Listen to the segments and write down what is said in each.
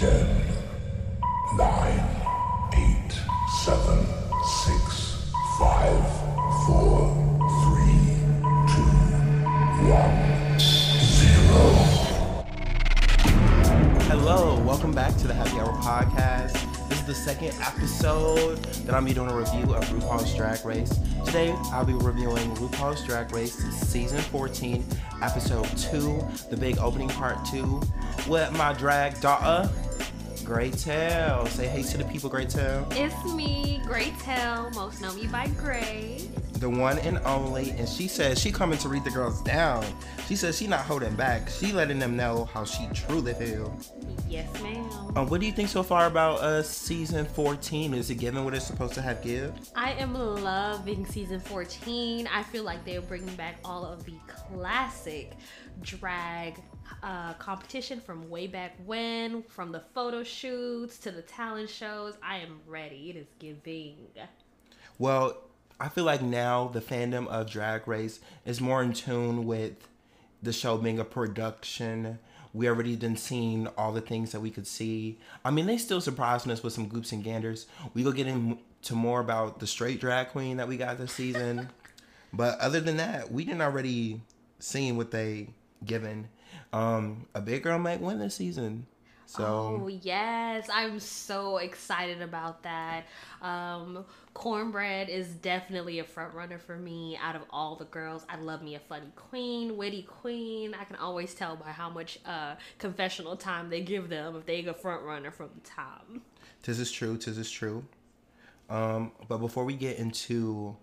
Ten, nine, eight, seven, six, five, four, three, two, one, zero. Hello, welcome back to the Happy Hour podcast. This is the second episode that I'm be doing a review of RuPaul's Drag Race. Today, I'll be reviewing RuPaul's Drag Race season 14, episode 2, the big opening part 2, with my drag daughter, Great Tail. Say hey to the people, Great Tail. It's me, Great most know me by Gray. the one and only, and she says she coming to read the girls down. She says she not holding back. She letting them know how she truly feel. Yes, ma'am. Um, what do you think so far about uh season 14? Is it given what it's supposed to have give? I am loving season 14. I feel like they're bringing back all of the classic drag uh, competition from way back when, from the photo shoots to the talent shows. I am ready. It is giving. Well, I feel like now the fandom of Drag Race is more in tune with the show being a production. We already done seen all the things that we could see. I mean, they still surprising us with some goops and ganders. We go get into more about the straight drag queen that we got this season. but other than that, we didn't already seen what they given. Um, a big girl might win this season. So Oh yes, I'm so excited about that. Um, Kornbread is definitely a front runner for me. Out of all the girls, I love me a funny queen, witty queen. I can always tell by how much uh, confessional time they give them if they a front runner from the top. Tis is true. Tis is true. Um, but before we get into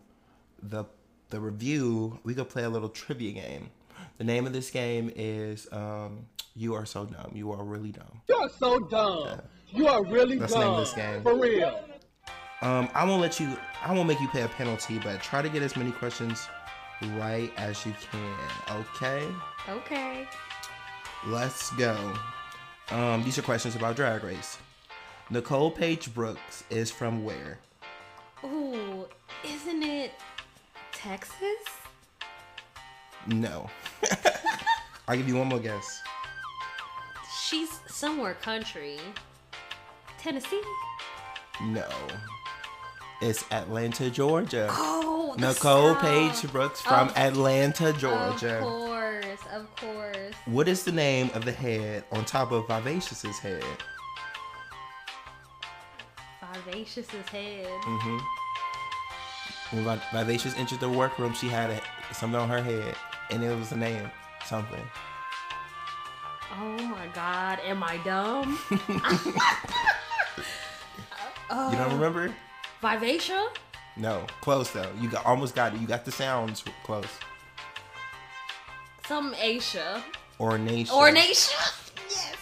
the the review, we could play a little trivia game. The name of this game is um, "You Are So Dumb." You are really dumb. You are so dumb. You are really That's the name dumb. of this game. For real. Um, I won't let you. I won't make you pay a penalty, but try to get as many questions right as you can. Okay, Okay. let's go. Um, these are questions about Drag Race. Nicole Paige Brooks is from where? Ooh, isn't it Texas? No. I'll give you one more guess. She's somewhere country. Tennessee. No. It's Atlanta, Georgia. Oh, Nicole South. Paige Brooks from Of- Atlanta, Georgia. Of course, of course. What is the name of the head on top of Vivacious's head? Vivacious's head. Mm-hmm. When Vi- Vivacious entered the workroom, she had a, something on her head, and it was a name, something. Oh my god, am I dumb? Oh. You don't remember? Vivacia? No, close though. You got almost got it. You got the sounds close. Some Asia. Ornation. Ornacia? Yes.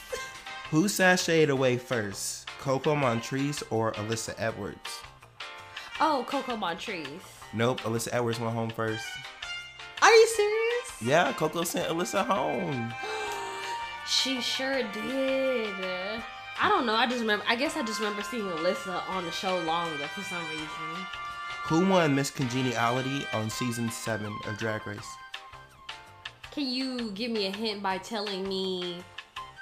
Who sashayed away first? Coco Montrese or Alyssa Edwards? Oh, Coco Montrese. Nope, Alyssa Edwards went home first. Are you serious? Yeah, Coco sent Alyssa home. She sure did. I don't know. I just remember. I guess I just remember seeing Alyssa on the show longer for some reason. Who won Miss Congeniality on season seven of Drag Race? Can you give me a hint by telling me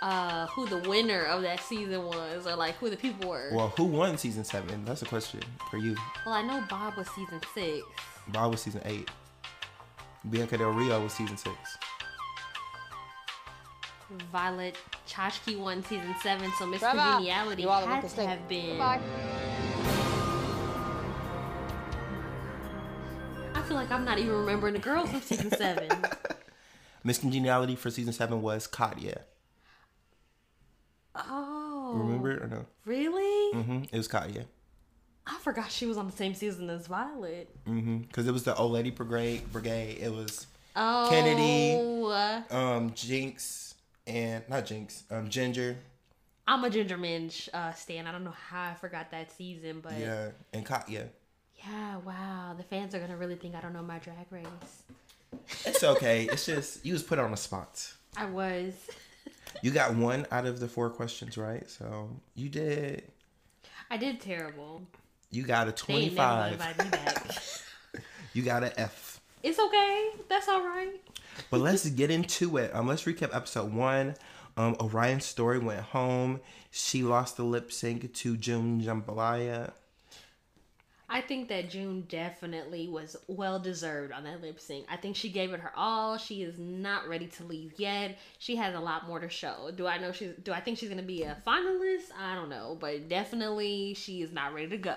uh, who the winner of that season was, or like who the people were? Well, who won season seven? That's a question for you. Well, I know Bob was season six. Bob was season eight. Bianca Del Rio was season six. Violet Chachki won season seven, so Miss Trevor, Congeniality had to have been. Goodbye. I feel like I'm not even remembering the girls from season seven. Miss Congeniality for season seven was Katya. Oh, Remember it or no? Really? Mm-hmm. It was Katya. I forgot she was on the same season as Violet. Mm-hmm. Because it was the old lady brigade. Brigade. It was Oh, Kennedy. um Jinx and not Jinx. Um Ginger. I'm a Ginger Minge uh, stan. I don't know how I forgot that season, but Yeah, and Katya. yeah, wow. The fans are gonna really think I don't know my drag race. It's okay. it's just you was put on the spot. I was. You got one out of the four questions right, so you did. I did terrible. You got a They ain't never twenty-five. back. You got an F. it's okay. That's all right. But let's get into it. Um, let's recap episode one. Um, Orion Story went home. She lost the lip sync to June Jambalaya. I think that June definitely was well deserved on that lip sync. I think she gave it her all. She is not ready to leave yet. She has a lot more to show. Do I know she's do I think she's gonna be a finalist? I don't know. But definitely she is not ready to go.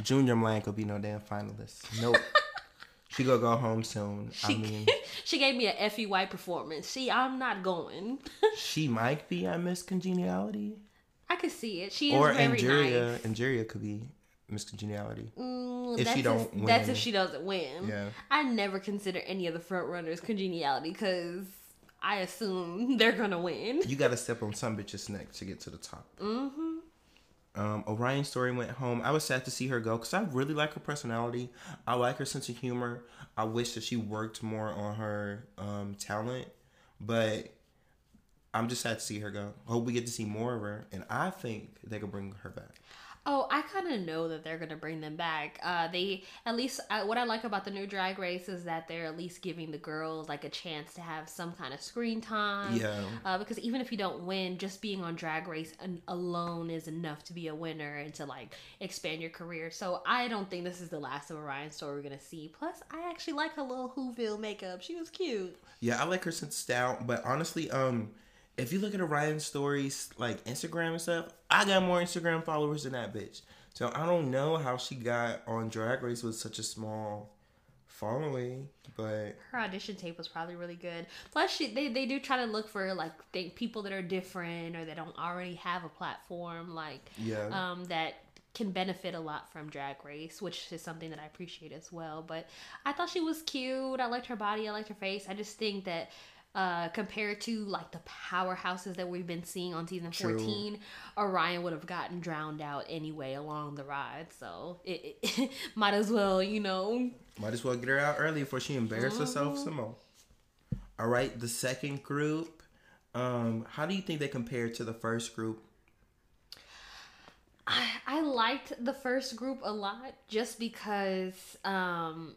Junior Jambalaya could be no damn finalist. Nope. she gonna go home soon. She, I mean, she gave me a Effie White performance. See, I'm not going. she might be on Miss Congeniality. I could see it. She is Or very Angeria. nice. Angeria could be Miss Congeniality. Mm, If that's she don't if, That's if she doesn't win. Yeah. I never consider any of the front runners congeniality because I assume they're gonna win. You gotta step on some bitch's neck to get to the top. Mm-hmm. Um, Orion Story went home. I was sad to see her go because I really like her personality. I like her sense of humor. I wish that she worked more on her um, talent, but I'm just sad to see her go. Hope we get to see more of her, and I think they could bring her back. Oh, I kind of know that they're gonna bring them back. Uh, they at least uh, what I like about the new Drag Race is that they're at least giving the girls like a chance to have some kind of screen time. Yeah. Uh, because even if you don't win, just being on Drag Race an- alone is enough to be a winner and to like expand your career. So I don't think this is the last of Orion Story we're gonna see. Plus, I actually like her little Whoville makeup. She was cute. Yeah, I like her of style, but honestly, um, if you look at Orion Story's, like Instagram and stuff, I got more Instagram followers than that bitch. So I don't know how she got on Drag Race with such a small following, but her audition tape was probably really good. Plus, she, they they do try to look for like they, people that are different or that don't already have a platform like Yeah. um that can benefit a lot from Drag Race, which is something that I appreciate as well. But I thought she was cute. I liked her body. I liked her face. I just think that. Uh, compared to like the powerhouses that we've been seeing on season True. 14 orion would have gotten drowned out anyway along the ride so it, it might as well you know might as well get her out early before she embarrasses herself some more. All right, the second group. Um, how do you think they compare to the first group? I, I liked the first group a lot just because um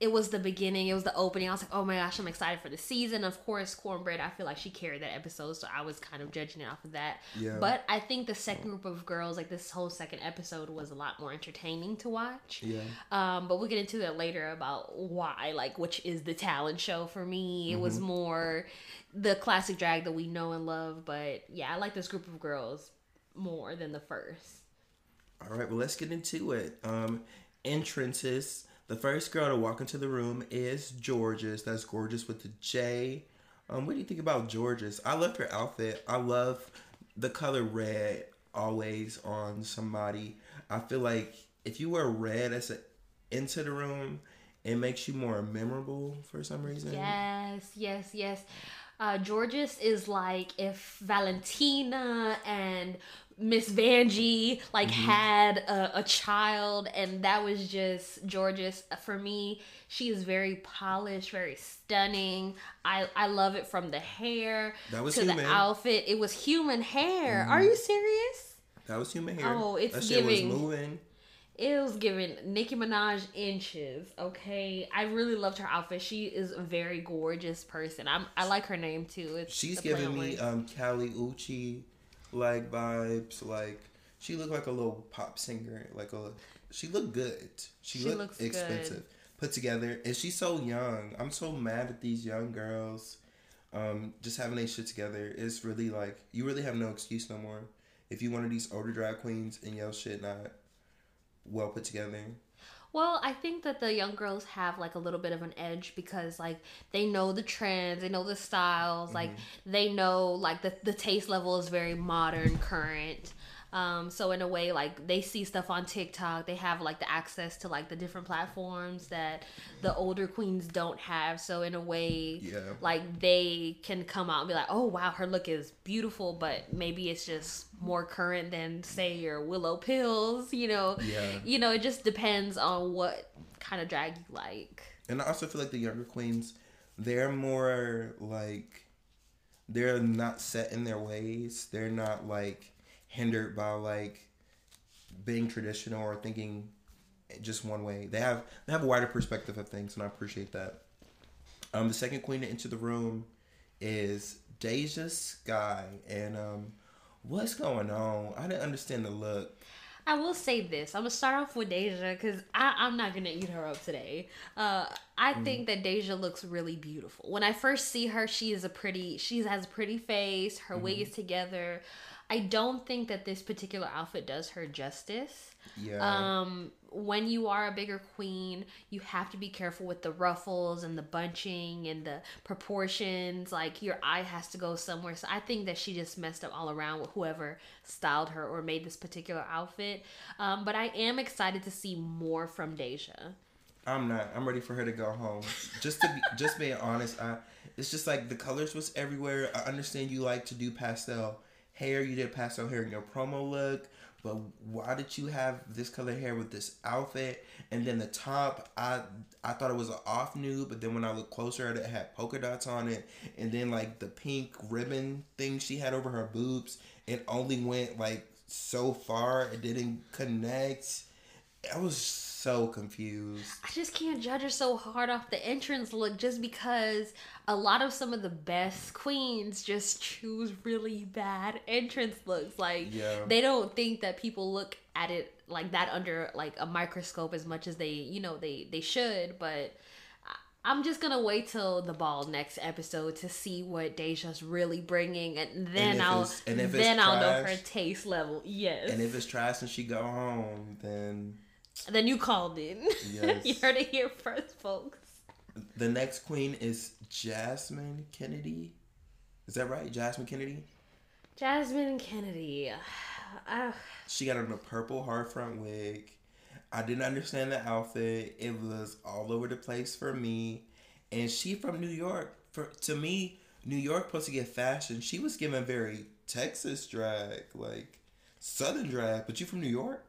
it was the beginning, it was the opening. I was like, oh my gosh, I'm excited for the season. Of course, Kornbread, I feel like she carried that episode, so I was kind of judging it off of that. Yeah. But I think the second group of girls, like this whole second episode, was a lot more entertaining to watch. Yeah. Um, but we'll get into that later about why, like, which is the talent show for me. It was more the classic drag that we know and love. But yeah, I like this group of girls more than the first. All right, well, let's get into it. Um, entrances. The first girl to walk into the room is Jorgeous. That's gorgeous with the J. Um, what do you think about Jorgeous? I love her outfit. I love the color red always on somebody. I feel like if you wear red as a, into the room, it makes you more memorable for some reason. Yes, yes, yes. Uh, Jorgeous is like if Valentina and Miss Vanjie like had a, a child, and that was just gorgeous for me. She is very polished, very stunning. I I love it from the hair That was to human. the outfit. It was human hair. Are you serious? That was human hair. Oh, it's that shit was giving- moving. It was giving Nicki Minaj inches. Okay, I really loved her outfit. She is a very gorgeous person. I'm I like her name too. It's She's giving me um Callie Uchi like vibes. Like she looked like a little pop singer. Like a she looked good. She, She looked looks expensive. good. Put together. And she's so young. I'm so mad at these young girls. Um, just having their shit together. It's really like you really have no excuse no more. If you one of these older drag queens and your shit not well put together. Well, I think that the young girls have like a little bit of an edge because like they know the trends, they know the styles, like mm-hmm. they know like the the taste level is very modern, current. Um, so in a way, like they see stuff on TikTok, they have like the access to like the different platforms that the older queens don't have. So in a way, Yeah. like they can come out and be like, "Oh wow, her look is beautiful," but maybe it's just more current than say your Willow Pills. You know, Yeah. you know, it just depends on what kind of drag you like. And I also feel like the younger queens, they're more like they're not set in their ways. They're not like hindered by like being traditional or thinking just one way. They have they have a wider perspective of things, and I appreciate that. Um, the second queen to enter the room is Deja Skye. And um, what's going on? I didn't understand the look. I will say this. I'm gonna start off with Deja because I'm not gonna eat her up today. Uh, I Mm. think that Deja looks really beautiful. When I first see her, she is a pretty. She has a pretty face. Her wig Mm-hmm. is together. I don't think that this particular outfit does her justice. Yeah. Um, when you are a bigger queen, you have to be careful with the ruffles and the bunching and the proportions. Like your eye has to go somewhere. So I think that she just messed up all around with whoever styled her or made this particular outfit. Um, but I am excited to see more from Deja. I'm not. I'm ready for her to go home. Just to be, just being honest, I it's just like the colors was everywhere. I understand you like to do pastel hair. You did pastel hair in your promo look, but why did you have this color hair with this outfit? And then the top, I I thought it was an off nude, but then when I looked closer it had polka dots on it, and then like the pink ribbon thing she had over her boobs, it only went like so far. It didn't connect. I was so confused. I just can't judge her so hard off the entrance look just because a lot of some of the best queens just choose really bad entrance looks. Like Yeah. they don't think that people look at it like that under like a microscope as much as they, you know, they they should, but I'm just gonna wait till the ball next episode to see what Deja's really bringing, and then if I'll and then I'll know her taste level. Yes, And if it's trash and she go home, then then you called in. Yes. you heard it here first, folks. The next queen is Jasmine Kennedie. Is that right? Jasmine Kennedie? Jasmine Kennedie. Uh, She got on a purple hard front wig. I didn't understand the outfit. It was all over the place for me. And she from New York. For to me, New York supposed to get fashion. She was given very Texas drag, like Southern drag. But you from New York?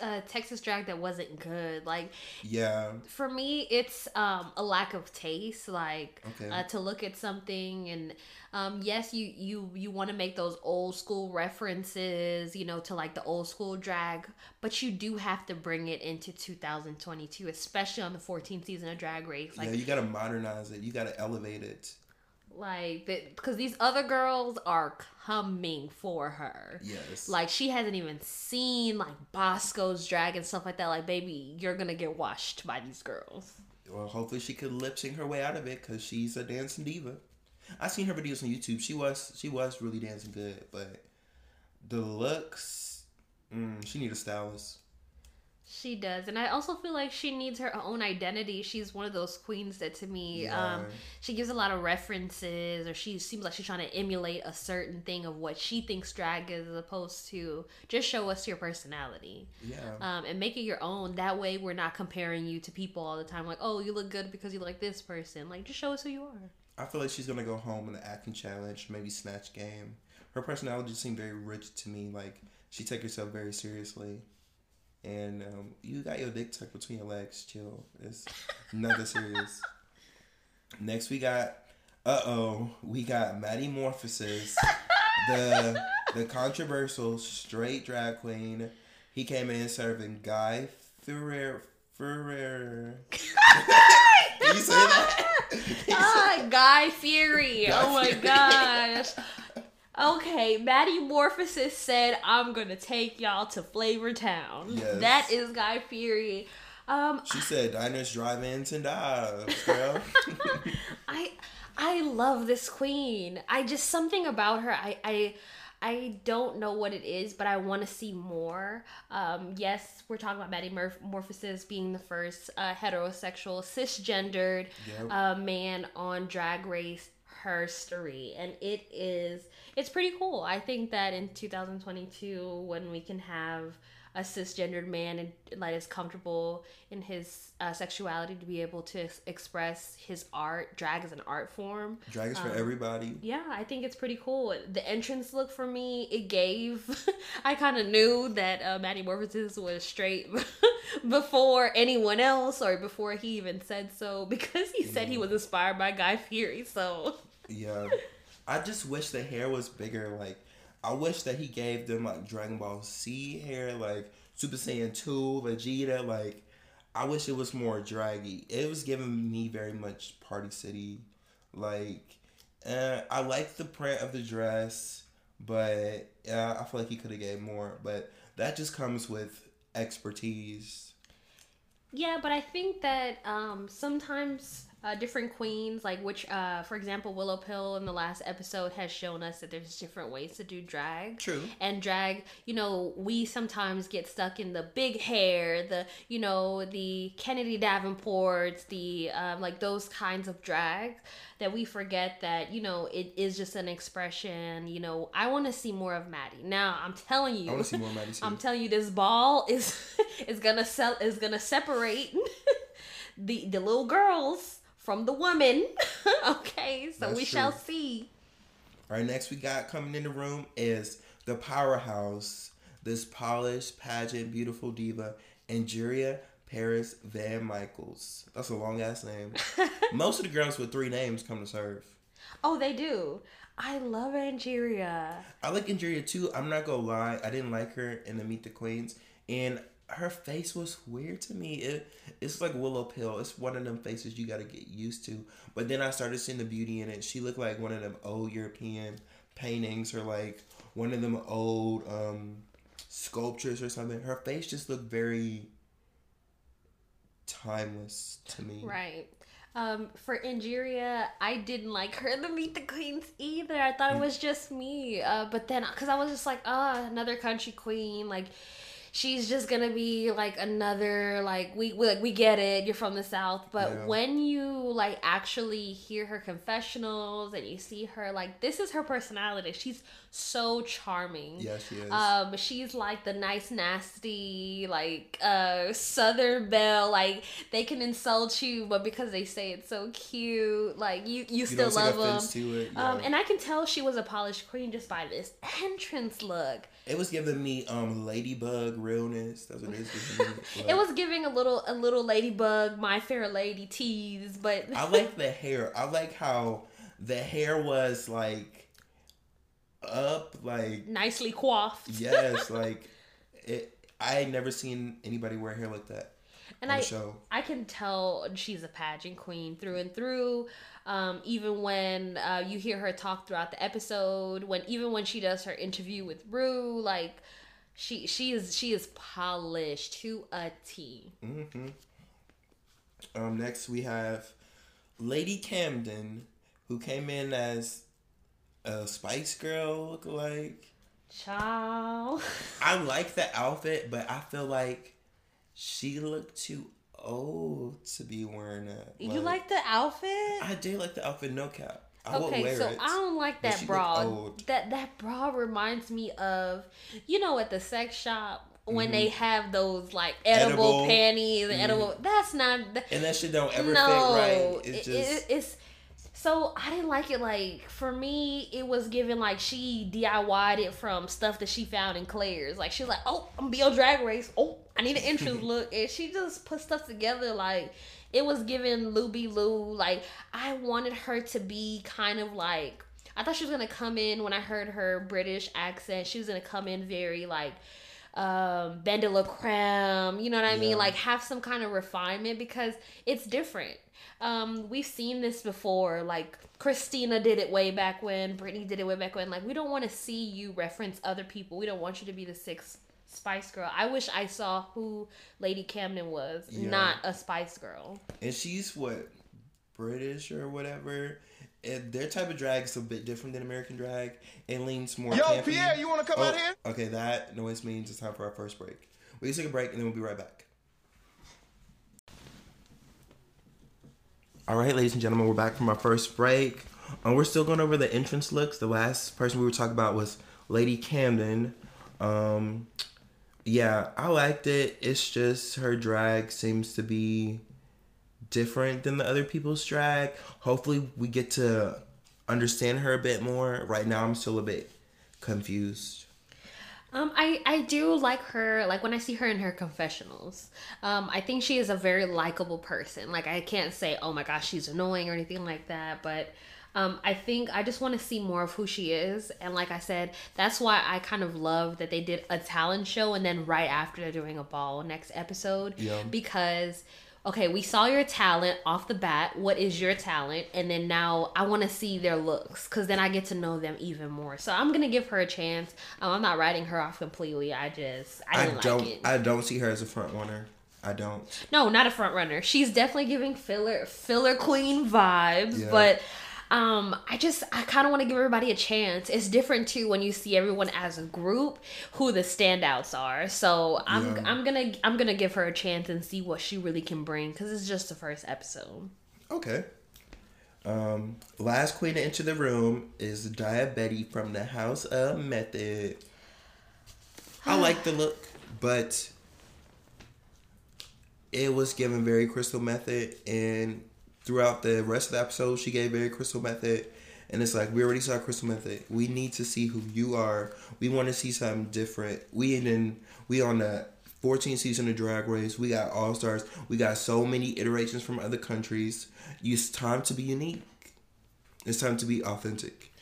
Uh, Texas drag that wasn't good. Like Yeah. for me, it's um, a lack of taste. Like Okay. uh, to look at something and um, yes, you you you want to make those old school references, you know, to like the old school drag, but you do have to bring it into 2022, especially on the 14th season of Drag Race. Like yeah, you gotta modernize it. You gotta elevate it. Like that, because these other girls are coming for her. Yes. Like she hasn't even seen like Bosco's drag and stuff like that. Like, baby, you're gonna get washed by these girls. Well, hopefully she could lip sync her way out of it because she's a dancing diva. I seen her videos on YouTube. She was she was really dancing good, but the looks, mm, she need a stylist. She does, and I also feel like she needs her own identity. She's one of those queens that, to me, um, she gives a lot of references, or she seems like she's trying to emulate a certain thing of what she thinks drag is, as opposed to just show us your personality. Yeah, um, and make it your own. That way, we're not comparing you to people all the time. Like, oh, you look good because you like this person. Like, just show us who you are. I feel like she's gonna go home in the acting challenge, maybe snatch game. Her personality just seemed very rich to me. Like she take herself very seriously. And um, you got your dick tucked between your legs. Chill. It's nothing serious. Next we got, uh oh, we got Maddy Morphosis, the the controversial straight drag queen. He came in serving Guy Ferrer. Ferrer. You say that? ah, Guy Fieri. Guy oh my gosh. Okay, Maddy Morphosis said, "I'm gonna take y'all to Flavor Town." Yes. That is Guy Fieri. Um, She said diners, drive-ins, and dives, girl. I I love this queen. I just something about her. I I I don't know what it is, but I want to see more. Um, yes, we're talking about Maddie Murph- Morphosis being the first uh, heterosexual cisgendered Yep. uh, man on Drag Race history, and it is it's pretty cool. I think that in 2022, when we can have a cisgendered man and like is comfortable in his uh, sexuality to be able to ex- express his art, drag as an art form. Drag is for Um, everybody. Yeah, I think it's pretty cool. The entrance look for me, it gave. I kind of knew that uh, Maddie was straight before anyone else, or before he even said so, because he said he was inspired by Guy Fieri. So Yeah. I just wish the hair was bigger. Like, I wish that he gave them like Dragon Ball Z hair, like Super Saiyan 2, Vegeta. Like, I wish it was more draggy. It was giving me very much Party City. Like, Uh, I like the print of the dress, but yeah, I feel like he could have gave more. But that just comes with expertise. Yeah, but I think that um, sometimes uh, different queens, like which, uh, for example, Willow Pill in the last episode has shown us that there's different ways to do drag. True. And drag, you know, we sometimes get stuck in the big hair, the, you know, the Kennedy Davenports, the, um, like those kinds of drag that we forget that, you know, it is just an expression. You know, I want to see more of Maddie. Now, I'm telling you. I want to see more Maddie. I'm telling you, this ball is is gonna sell is gonna separate the the little girls from the woman. okay, so That's we true. shall see. All right, next we got coming in the room is the powerhouse, this polished, pageant, beautiful diva, Angeria Paris Van Michaels. That's a long ass name. Most of the girls with three names come to serve. Oh, they do. I love Angeria. I like Angeria too. I'm not gonna lie, I didn't like her in the Meet the Queens, and her face was weird to me. It it's like Willow Pill. It's one of them faces you gotta get used to. But then I started seeing the beauty in it. She looked like one of them old European paintings or like one of them old um sculptures or something. Her face just looked very timeless to me. Right. Um, for Angeria, I didn't like her in the Meet the Queens either. I thought it was just me. Uh, but then, because I was just like, ah, another country queen. Like, she's just gonna be like another like we, we like we get it. You're from the south, but Yeah. when you like actually hear her confessionals and you see her, like this is her personality. She's so charming. Yeah, she is. Um, she's like the nice, nasty, like uh Southern belle. Like they can insult you, but because they say it's so cute, like you you, you still love them. it. Um, and I can tell she was a polished queen just by this entrance look. It was giving me um ladybug realness. That's what it is. giving me. It was giving a little a little ladybug, my fair lady tease, but I like the hair. I like how the hair was like up, like nicely coiffed. yes, like it. I had never seen anybody wear hair like that and I the show. I can tell she's a pageant queen through and through. Um, even when uh, you hear her talk throughout the episode, when even when she does her interview with Rue, like she she is she is polished to a T. hmm Um, next we have Lady Camden, who came in as a Spice Girl look lookalike. Ciao. I like the outfit, but I feel like she looked too old to be wearing that. you like the outfit? I do like the outfit, no cap. I okay, wear so it. I don't like that bra. That that bra reminds me of, you know, at the sex shop when Mhm. they have those like edible, Edible. panties, and Mhm. edible. That's not. That, and that shit don't ever no, fit right. It's it- just it- it's so I didn't like it. Like for me, it was given like she DIY'd it from stuff that she found in Claire's. Like she's like, oh, I'm gonna be on Drag Race. Oh, I need an entrance look, and she just put stuff together like. It was given Luby Lou. Like I wanted her to be kind of like I thought she was gonna come in when I heard her British accent. She was gonna come in very like um Creme, you know what I mean? Like have some kind of refinement because it's different. Um, we've seen this before. Like Christina did it way back when, Brittany did it way back when. Like we don't want to see you reference other people. We don't want you to be the sixth Spice Girl. I wish I saw who Lady Camden was, Yeah. not a Spice Girl. and she's what British or whatever. And their type of drag is a bit different than American drag. It leans more. Yo, campy. Pierre, you want to come Oh, out here? Okay, that noise means it's time for our first break. We just take a break and then we'll be right back. All right, ladies and gentlemen, we're back from our first break. Um, we're still going over the entrance looks. The last person we were talking about was Lady Camden. Um, yeah, I liked it. It's just her drag seems to be different than the other people's drag. Hopefully, we get to understand her a bit more. Right now, I'm still a bit confused. Um, I I do like her. Like when I see her in her confessionals, um, I think she is a very likable person. Like I can't say, oh my gosh, she's annoying or anything like that. But um, I think I just want to see more of who she is. And like I said, that's why I kind of love that they did a talent show and then right after they're doing a ball next episode Yeah. because. Okay, we saw your talent off the bat. What is your talent? And then now I want to see their looks because then I get to know them even more. So I'm gonna give her a chance. Um, I'm not writing her off completely. I just I I, don't. like it. I don't see her as a front runner. I don't. No, not a front runner. She's definitely giving filler filler queen vibes, Yeah. but um I just I kind of want to give everybody a chance. It's different too when you see everyone as a group who the standouts are. So I'm Yeah. I'm going to I'm to give her a chance and see what she really can bring cuz it's just the first episode. Okay. Um, last queen to enter the room is Daya Betty from the House of Method. I like the look, but it was given very Crystal Method, and throughout the rest of the episode, she gave very Crystal Method. And it's like we already saw Crystal Method. We need to see who you are. We want to see something different. We in we on the 14th season of Drag Race. We got All Stars. We got so many iterations from other countries. It's time to be unique. It's time to be authentic.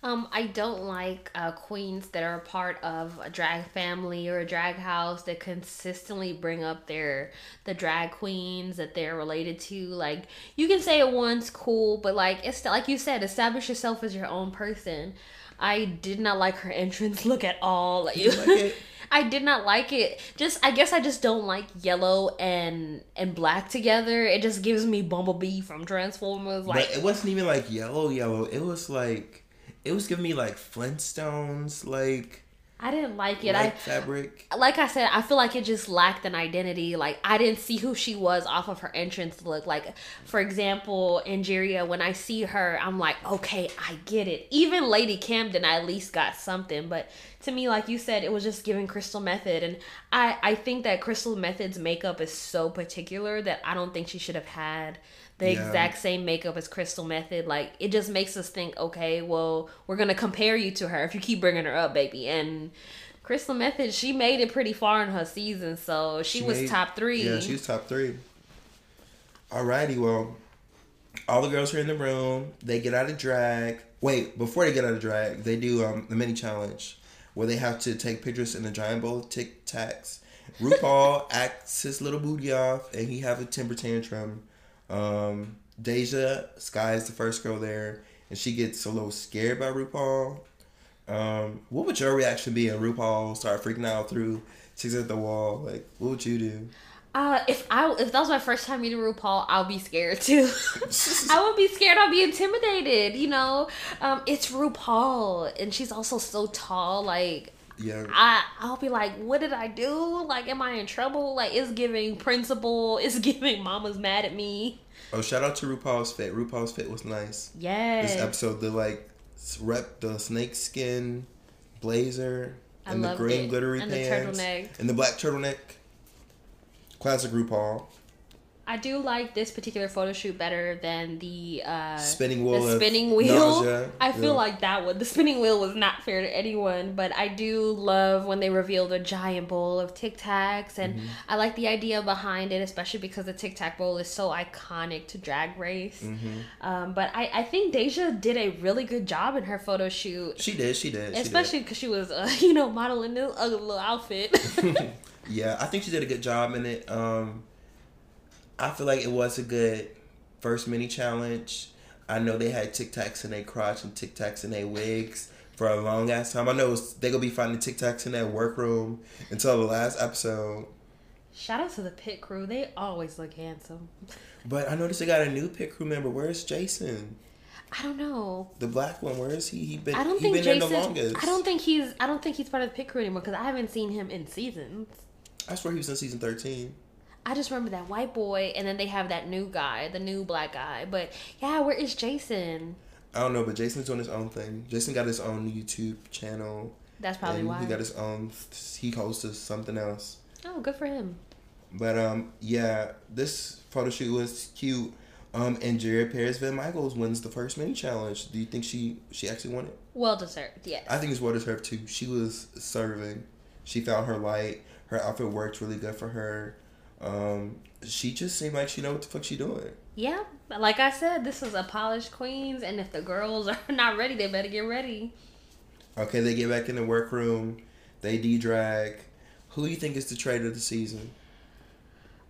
Um, I don't like uh, queens that are part of a drag family or a drag house that consistently bring up their the drag queens that they're related to. Like you can say it once, cool, but like it's like you said, establish yourself as your own person. I did not like her entrance look at all. Like, You like it? I did not like it. Just I guess I just don't like yellow and and black together. It just gives me Bumblebee from Transformers. Like but it wasn't even like yellow, yellow. It was like it was giving me like Flintstones, like I didn't like it. light I fabric. like I said, I feel like it just lacked an identity. Like I didn't see who she was off of her entrance look. Like for example, Angeria, when I see her, I'm like, okay, I get it. Even Lady Camden, I at least got something. But to me, like you said, it was just giving Crystal Method, and I I think that Crystal Method's makeup is so particular that I don't think she should have had the Yeah. exact same makeup as Crystal Method. Like it just makes us think, okay, well, we're gonna compare you to her if you keep bringing her up, baby. And Crystal Method, she made it pretty far in her season, so she, was made- top three. Yeah, she was top three. Alrighty, well, all the girls are in the room. They get out of drag. Wait, before they get out of drag, they do um, the mini challenge where they have to take pictures in a giant bowl of Tic Tacs. RuPaul acts his little booty off, and he have a temper tantrum. Um, Deja Skye is the first girl there, and she gets a little scared by RuPaul. Um, what would your reaction be if RuPaul start freaking out through six at the wall? Like, what would you do? Uh, if I if that was my first time meeting RuPaul, I'll be scared too. I would be scared. I'll be intimidated. You know, um, it's RuPaul, and she's also so tall. Like Yeah, I, I'll be like, what did I do? Like, am I in trouble? Like, it's giving principal. It's giving mama's mad at me. Oh, shout out to RuPaul's fit. RuPaul's fit was nice. Yeah. This episode, the like rep the snake skin blazer I and the green it. glittery And the pants turtleneck. and the black turtleneck. Classic RuPaul. I do like this particular photo shoot better than the uh, Spinning wheel The spinning wheel. nausea. I feel Yeah. like that one. The spinning wheel was not fair to anyone, but I do love when they revealed a giant bowl of Tic Tacs, and Mm-hmm. I like the idea behind it, especially because the Tic Tac bowl is so iconic to Drag Race. Mm-hmm. Um, but I, I think Deja did a really good job in her photo shoot. She did. She did. Especially because she was, uh, you know, modeling this ugly little outfit. Yeah, I think she did a good job in it. Um, I feel like it was a good first mini challenge. I know they had Tic Tacs in their crotch and Tic Tacs in their wigs for a long ass time. I know it's, they gonna be finding Tic Tacs in that workroom until the last episode. Shout out to the pit crew. They always look handsome. But I noticed they got a new pit crew member. Where's Jason? I don't know. The black one. Where is he? He been. I don't think been there Jason. the longest. I don't think he's. I don't think he's part of the pit crew anymore because I haven't seen him in seasons. I swear he was in season thirteen. I just remember that white boy, and then they have that new guy, the new black guy. But yeah, where is Jason? I don't know, but Jason's doing his own thing. Jason got his own YouTube channel. That's probably why. He got his own. He hosts something else. oh, good for him. But um, yeah, this photo shoot was cute. Um, Angeria Paris Van Michaels wins the first mini challenge. Do you think she she actually won it? Well deserved. Yes. I think it's well deserved too. She was serving. She found her light. Her outfit worked really good for her. Um, she just seemed like she know what the fuck she doing. yeah. Like I said, this is a polished queens, and if the girls are not ready, they better get ready. Okay, they get back in the workroom. They de drag. Who do you think is the trade of the season?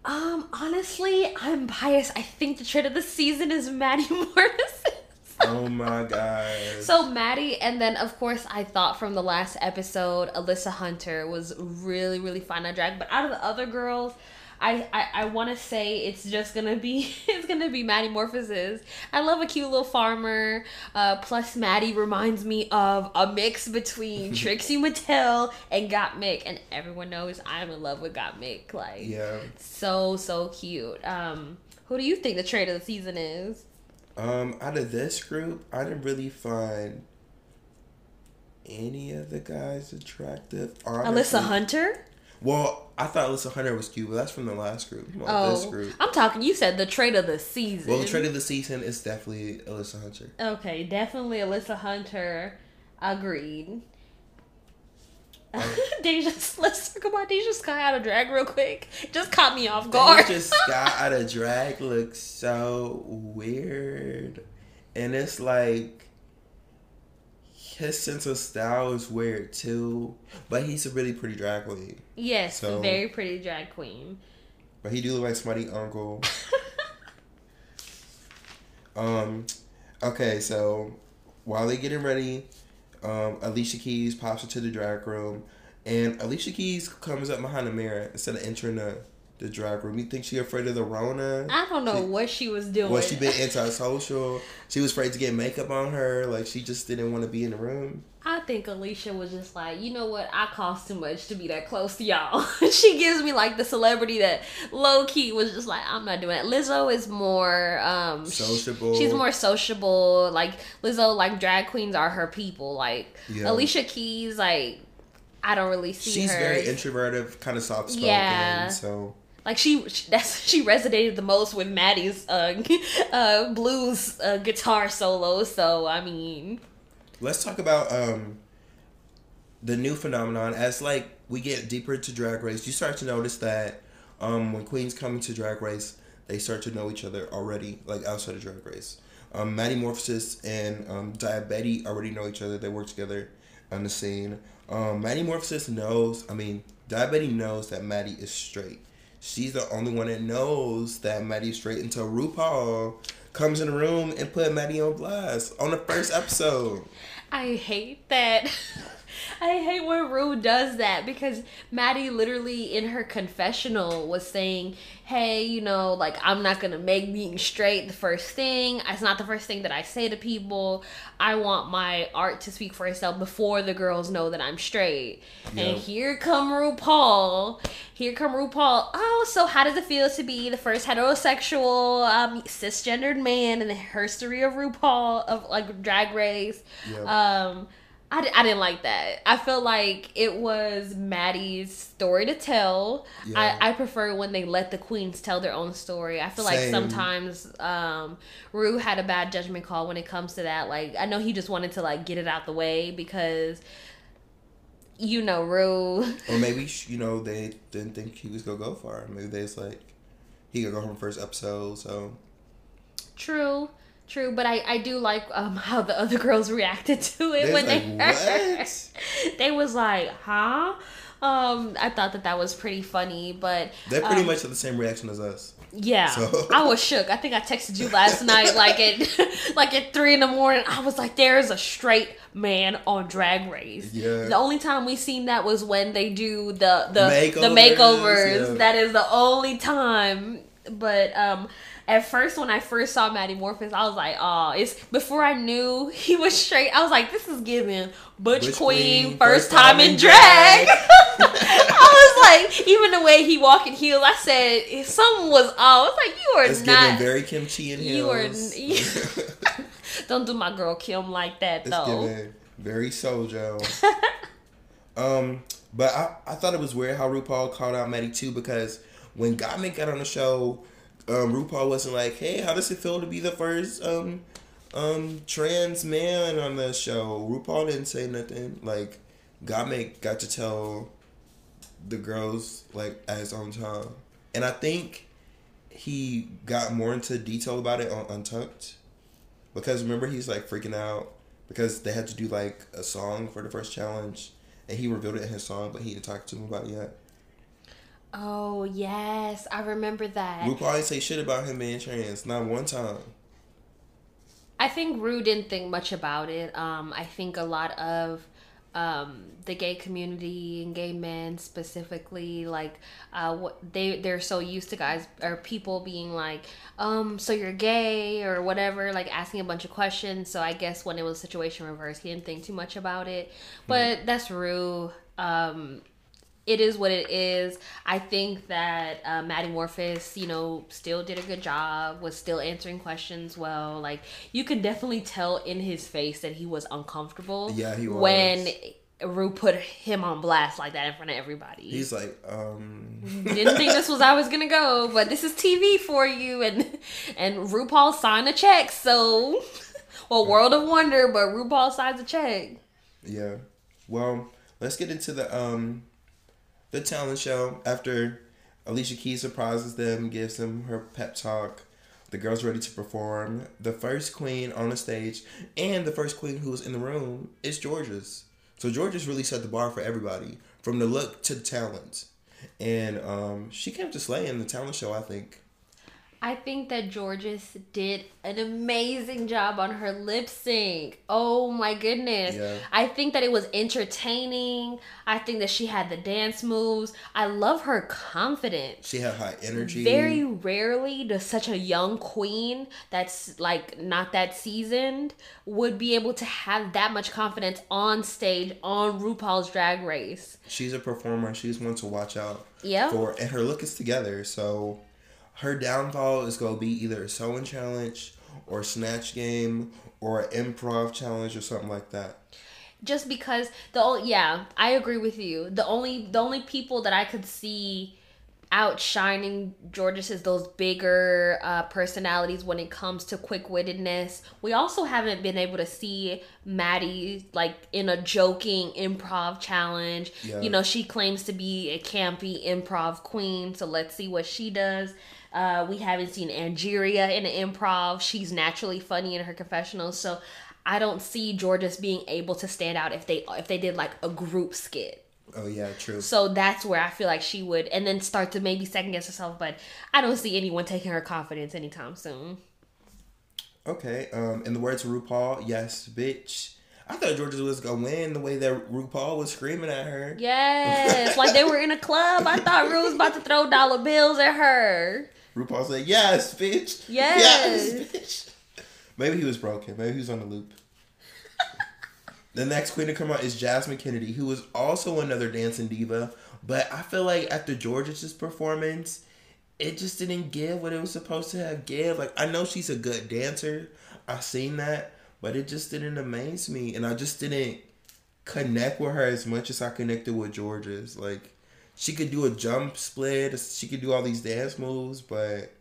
Um, honestly, I'm biased. I think the trade of the season is Maddie Morrison. Oh my god. So Maddie, and then of course I thought from the last episode, Alyssa Hunter was really really fun on drag. But out of the other girls, I I, I want to say it's just gonna be it's gonna be Maddy Morphosis. I love a cute little farmer. Uh, plus Maddie reminds me of a mix between Trixie Mattel and Gottmik, and everyone knows I'm in love with Gottmik. Like yeah. so so cute. Um, who do you think the trade of the season is? Um, out of this group, I didn't really find any of the guys attractive. honestly. Alyssa Hunter. Well, I thought Alyssa Hunter was cute, but that's from the last group. Not Oh, this group. I'm talking. You said the trade of the season. Well, the trade of the season is definitely Alyssa Hunter. Okay, definitely Alyssa Hunter. Agreed. Deja, let's talk about Deja Skye out of drag real quick. Just caught me off guard. Just Scott out of drag looks so weird, and it's like his sense of style is weird too. But he's a really pretty drag queen. yes, So- very pretty drag queen. But he do look like Smutty Uncle. um, okay, so while they getting ready, um, Alicia Keys pops into the drag room, and Alicia Keys comes up behind the mirror instead of entering the, the drag room. You think she afraid of the Rona? I don't know She- what she was doing. Well, she been antisocial. She was afraid to get makeup on her. Like she just didn't want to be in the room. I think Alicia was just like, you know what? I cost too much to be that close to y'all. she gives me like the celebrity that low key was just like, I'm not doing it. Lizzo is more um Sociable. she's more sociable. Like Lizzo, like drag queens are her people. Like Yeah. Alicia Keys, like I don't really see She's her. very introverted, kind of soft spoken. Yeah. So like she, she that's she resonated the most with Maddie's uh, uh blues uh, guitar solo. So I mean, let's talk about um the new phenomenon. As like we get deeper into drag race you start to notice that um when queens come into drag race they start to know each other already like outside of drag race. Um maddy morphosis and um Daya Betty already know each other. They work together on the scene. Um maddy morphosis knows i mean Daya Betty knows that maddie is straight she's the only one that knows that Maddie straight until rupaul comes in the room and put maddie on blast on the first episode I hate that. I hate when Rue does that because Maddie literally in her confessional was saying, "Hey, you know, like I'm not gonna make being straight the first thing. It's not the first thing that I say to people. I want my art to speak for itself before the girls know that I'm straight." Yeah. And here come RuPaul. Here come RuPaul. Oh, so how does it feel to be the first heterosexual um, cisgendered man in the history of RuPaul of like Drag Race? Yeah. Um, I, I didn't like that. I feel like it was Maddie's story to tell. Yeah. I, I prefer when they let the queens tell their own story. I feel like sometimes um, Rue had a bad judgment call when it comes to that. Like I know he just wanted to like get it out the way because you know Rue. Or maybe you know they didn't think he was gonna go far. Maybe they just like he could go home first episode. So True, true, but I I do like um how the other girls reacted to it They when was they heard. "What?" they was like, huh? Um, I thought that that was pretty funny, but they pretty um, much have the same reaction as us. yeah, So- I was shook. I think I texted you last night, like at like at three in the morning. I was like, "There is a straight man on Drag Race." Yeah. The only time we seen that was when they do the the the Makeovers, makeovers. yeah. That is the only time. But um, at first, when I first saw Maddy Morphosis, I was like, "Oh, it's." Before I knew he was straight, I was like, "This is giving Butch, Butch Queen, Queen, first time in drag." I was like, even the way he walked in heels, I said if something was off. I was like, "You are It's not." giving very Kim Chi in you are heels. you- Don't do my girl Kim like that it's though. giving very Soju. um, but I, I thought it was weird how RuPaul called out Maddie too because when Gottmik got on the show, um, RuPaul wasn't like, "Hey, how does it feel to be the first um um trans man on the show?" RuPaul didn't say nothing. Like Gottmik got to tell the girls like at his own time, and I think he got more into detail about it on Untucked because remember he's like freaking out because they had to do like a song for the first challenge and he revealed it in his song but he didn't talk to him about it yet Oh yes, I remember that. RuPaul didn't say shit about him being trans, not one time. I think Rue didn't think much about it. Um, I think a lot of um, the gay community and gay men specifically, like, uh, what they they're so used to guys or people being like, um, so you're gay or whatever, like asking a bunch of questions. So I guess when it was situation reversed, he didn't think too much about it. But that's Rue. Um, it is what it is. I think that uh, Maddy Morphosis, you know, still did a good job, was still answering questions well. Like, you could definitely tell in his face that he was uncomfortable. Yeah, he was. When Rue put him on blast like that in front of everybody. He's like, um, Didn't think this was how I was gonna go, but this is TV for you, and and RuPaul signed a check, so well, World of Wonder, but RuPaul signs a check. yeah. Well, let's get into the um, the talent show. After Alicia Keys surprises them, gives them her pep talk. The girls ready to perform. The first queen on the stage and the first queen who was in the room is Jorgeous. So Jorgeous really set the bar for everybody, from the look to the talent. And um, she came to slay in the talent show, I think. I think that Jorgeous did an amazing job on her lip sync. Oh my goodness. Yeah. I think that it was entertaining. I think that she had the dance moves. I love her confidence. She had high energy. Very rarely does such a young queen that's like not that seasoned would be able to have that much confidence on stage on RuPaul's Drag Race. She's a performer. She's one to watch out Yeah. for, and her look is together. So her downfall is gonna be either a sewing challenge or snatch game or an improv challenge or something like that. just because the only yeah i agree with you the only the only people that i could see outshining Jorgeous is those bigger uh, personalities when it comes to quick-wittedness we also haven't been able to see maddy like in a joking improv challenge Yeah. you know she claims to be a campy improv queen so let's see what she does uh, we haven't seen Angeria in an improv. She's naturally funny in her confessionals, so I don't see Jorgeous being able to stand out if they if they did like a group skit. Oh yeah, true. So that's where I feel like she would, and then start to maybe second guess herself. But I don't see anyone taking her confidence anytime soon. Okay. Um, in the words of RuPaul, yes, bitch. I thought Jorgeous was gonna win the way that RuPaul was screaming at her. Yes, like they were in a club. I thought Ru was about to throw dollar bills at her. RuPaul said, "Yes, bitch. Yes. bitch." Maybe he was broken. Maybe he was on the loop. the next queen to come out is Jasmine Kennedie, who was also another dancing diva. But I feel like after Jorgeous performance, it just didn't give what it was supposed to have give. Like I know she's a good dancer, I've seen that, but it just didn't amaze me, and I just didn't connect with her as much as I connected with Jorgeous. Like she could do a jump split, she could do all these dance moves, but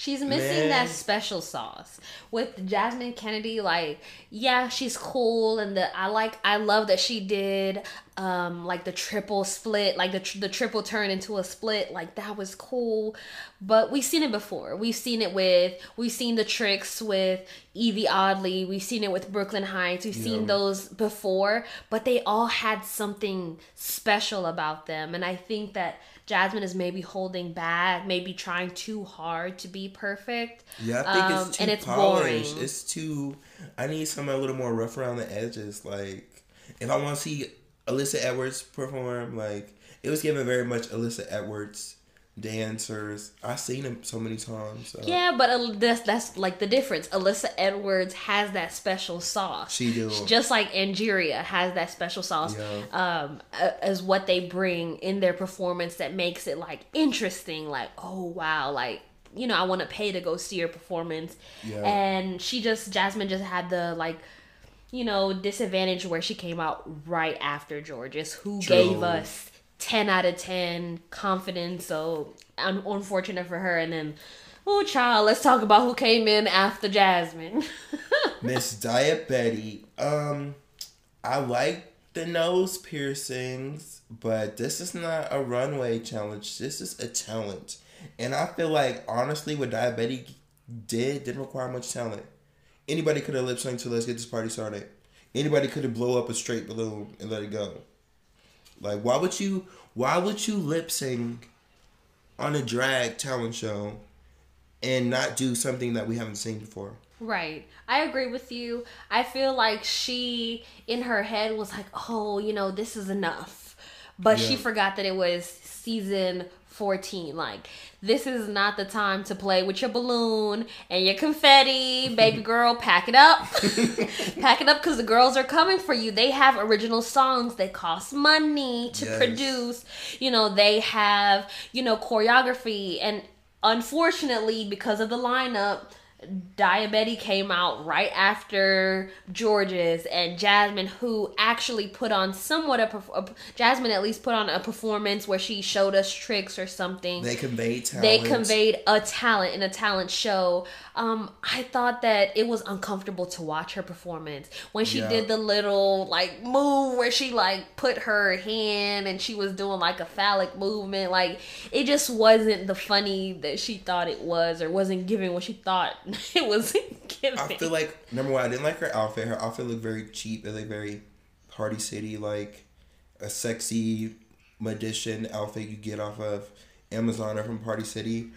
She's missing Man. that special sauce. With Jasmine Kennedie, like, yeah, she's cool and the I like I love that she did um like the triple split, like the tr- the triple turn into a split, like that was cool. But we've seen it before. We've seen it with we've seen the tricks with Yvie Oddly, we've seen it with Brooklyn Heights. We've seen Yeah. those before, but they all had something special about them and I think that Jasmine is maybe holding back, maybe trying too hard to be perfect. Yeah, I think Um, it's too and it's polished. boring. It's too. I need something a little more rough around the edges. Like, if I want to see Alyssa Edwards perform, like it was given very much Alyssa Edwards dancers. I've seen them so many times. So. Yeah, but uh, that's that's like the difference. Alyssa Edwards has that special sauce. She do. Just like Angeria has that special sauce, Yeah. um, as what they bring in their performance that makes it like interesting. Like, oh wow, like you know, I want to pay to go see your performance. Yeah. And she just Jasmine just had the like, you know, disadvantage where she came out right after Jorgeous, who True. gave us 10 out of 10 confidence. So un- unfortunate for her. And then, oh, child, let's talk about who came in after Jasmine. Miss Daya Betty. Um, I like the nose piercings, but this is not a runway challenge. This is a talent, and I feel like honestly, what Daya Betty did didn't require much talent. Anybody could have lip synced to "Let's Get This Party Started." Anybody could have blow up a straight balloon and let it go. Like, why would you? Why would you lip sync on a drag talent show and not do something that we haven't seen before. Right. I agree with you. I feel like she, in her head, was like, oh, you know, this is enough. But she forgot that it was season 14. Like, this is not the time to play with your balloon and your confetti. Baby girl, pack it up. pack it up because the girls are coming for you. They have original songs that cost money to Yes. produce. You know, they have, you know, choreography. And unfortunately, because of the lineup, Daya Betty came out right after Jorgeous and Jasmine, who actually put on somewhat a, a Jasmine at least put on a performance where she showed us tricks or something. They conveyed talent. They conveyed a talent in a talent show. Um, I thought that it was uncomfortable to watch her performance when she Yeah. did the little like move where she like put her hand and she was doing like a phallic movement. Like it just wasn't the funny that she thought it was, or wasn't giving what she thought it was giving. I feel like number one, I didn't like her outfit. Her outfit looked very cheap. It looked very party city, like a sexy magician outfit you get off of Amazon or from Party City.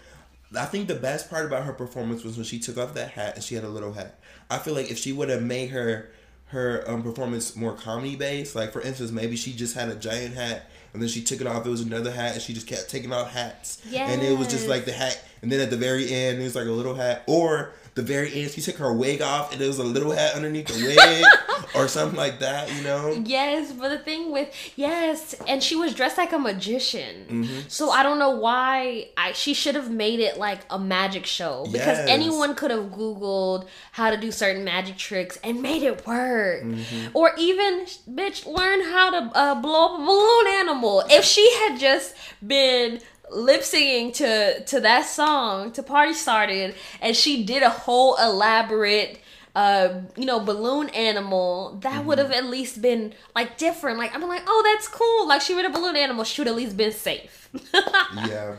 I think the best part about her performance was when she took off that hat and she had a little hat. I feel like if she would have made her her um, performance more comedy based, like for instance, maybe she just had a giant hat and then she took it off. It was another hat and she just kept taking off hats. And it was just like the hat, and then at the very end, it was like a little hat, or the very end, she took her wig off, and there was a little hat underneath the wig, or something like that. You know? Yes, but the thing with yes, and she was dressed like a magician. Mm-hmm. So I don't know why I she should have made it like a magic show because Yes. anyone could have googled how to do certain magic tricks and made it work. Mm-hmm. Or even bitch learn how to uh, blow up a balloon animal. If she had just been lip singing to to that song to party started and she did a whole elaborate uh you know balloon animal that would have at least been like different like i'm like oh that's cool like she made a balloon animal she would at least been safe yeah.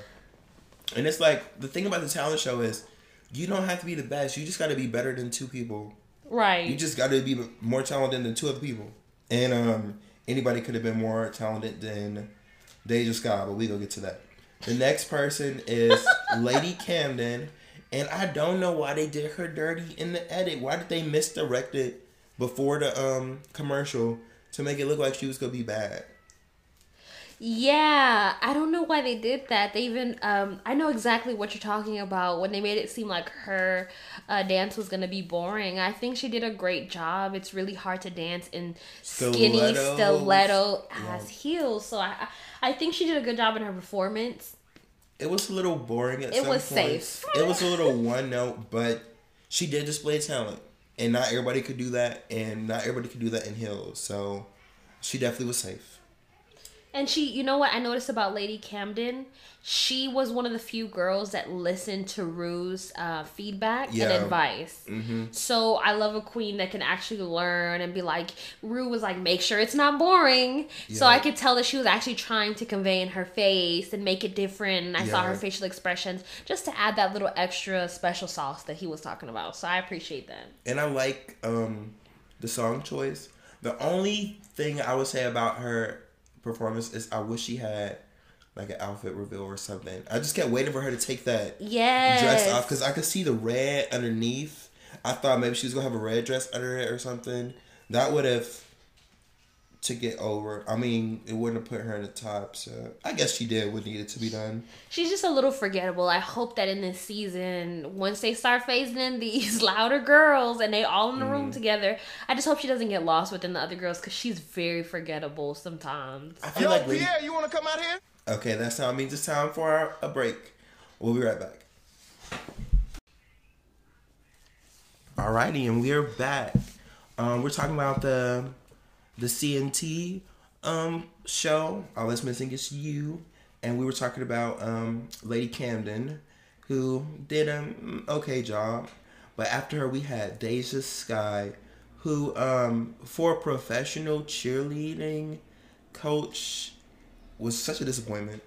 And it's like the thing about the talent show is, you don't have to be the best. You just got to be better than two people. right You just got to be more talented than two other people. And um, anybody could have been more talented than Deja Skye, but we gonna get to that. The next person is Lady Camden, and I don't know why they did her dirty in the edit. Why did they misdirect it before the um commercial to make it look like she was gonna be bad? Yeah, I don't know why they did that. They even um I know exactly what you're talking about when they made it seem like her uh, dance was gonna be boring. I think she did a great job. It's really hard to dance in skinny Stilettos. stiletto Yeah. heels. So I I think she did a good job in her performance. It was a little boring at It some was points. safe. It was a little one note, but she did display talent, and not everybody could do that, and not everybody could do that in heels. So she definitely was safe. And she, you know what I noticed about Lady Camden? She was one of the few girls that listened to Rue's uh, feedback Yeah. and advice. hmm So I love a queen that can actually learn and be like, Rue was like, make sure it's not boring. So I could tell that she was actually trying to convey in her face and make it different. And I saw her facial expressions just to add that little extra special sauce that he was talking about. So I appreciate that. And I like um, the song choice. The only thing I would say about her performance is I wish she had like an outfit reveal or something. I just kept waiting for her to take that Yes. dress off because I could see the red underneath. I thought maybe she was gonna have a red dress under it or something. That would have to get over. I mean, it wouldn't have put her in the top. So I guess she did what needed to be done. She's just a little forgettable. I hope that in this season, once they start phasing in these louder girls and they all in the Mm-hmm. room together, I just hope she doesn't get lost within the other girls because she's very forgettable sometimes. I feel Yo, like Lady- Pierre, you want to come out here? Okay, that sound means it's time for our, a break. We'll be right back. Alrighty, and we're back. Um, we're talking about the the CNT um show. All that's missing is you, and we were talking about um Lady Camden, who did an okay job, but after her we had Deja Skye, who um for a professional cheerleading coach was such a disappointment.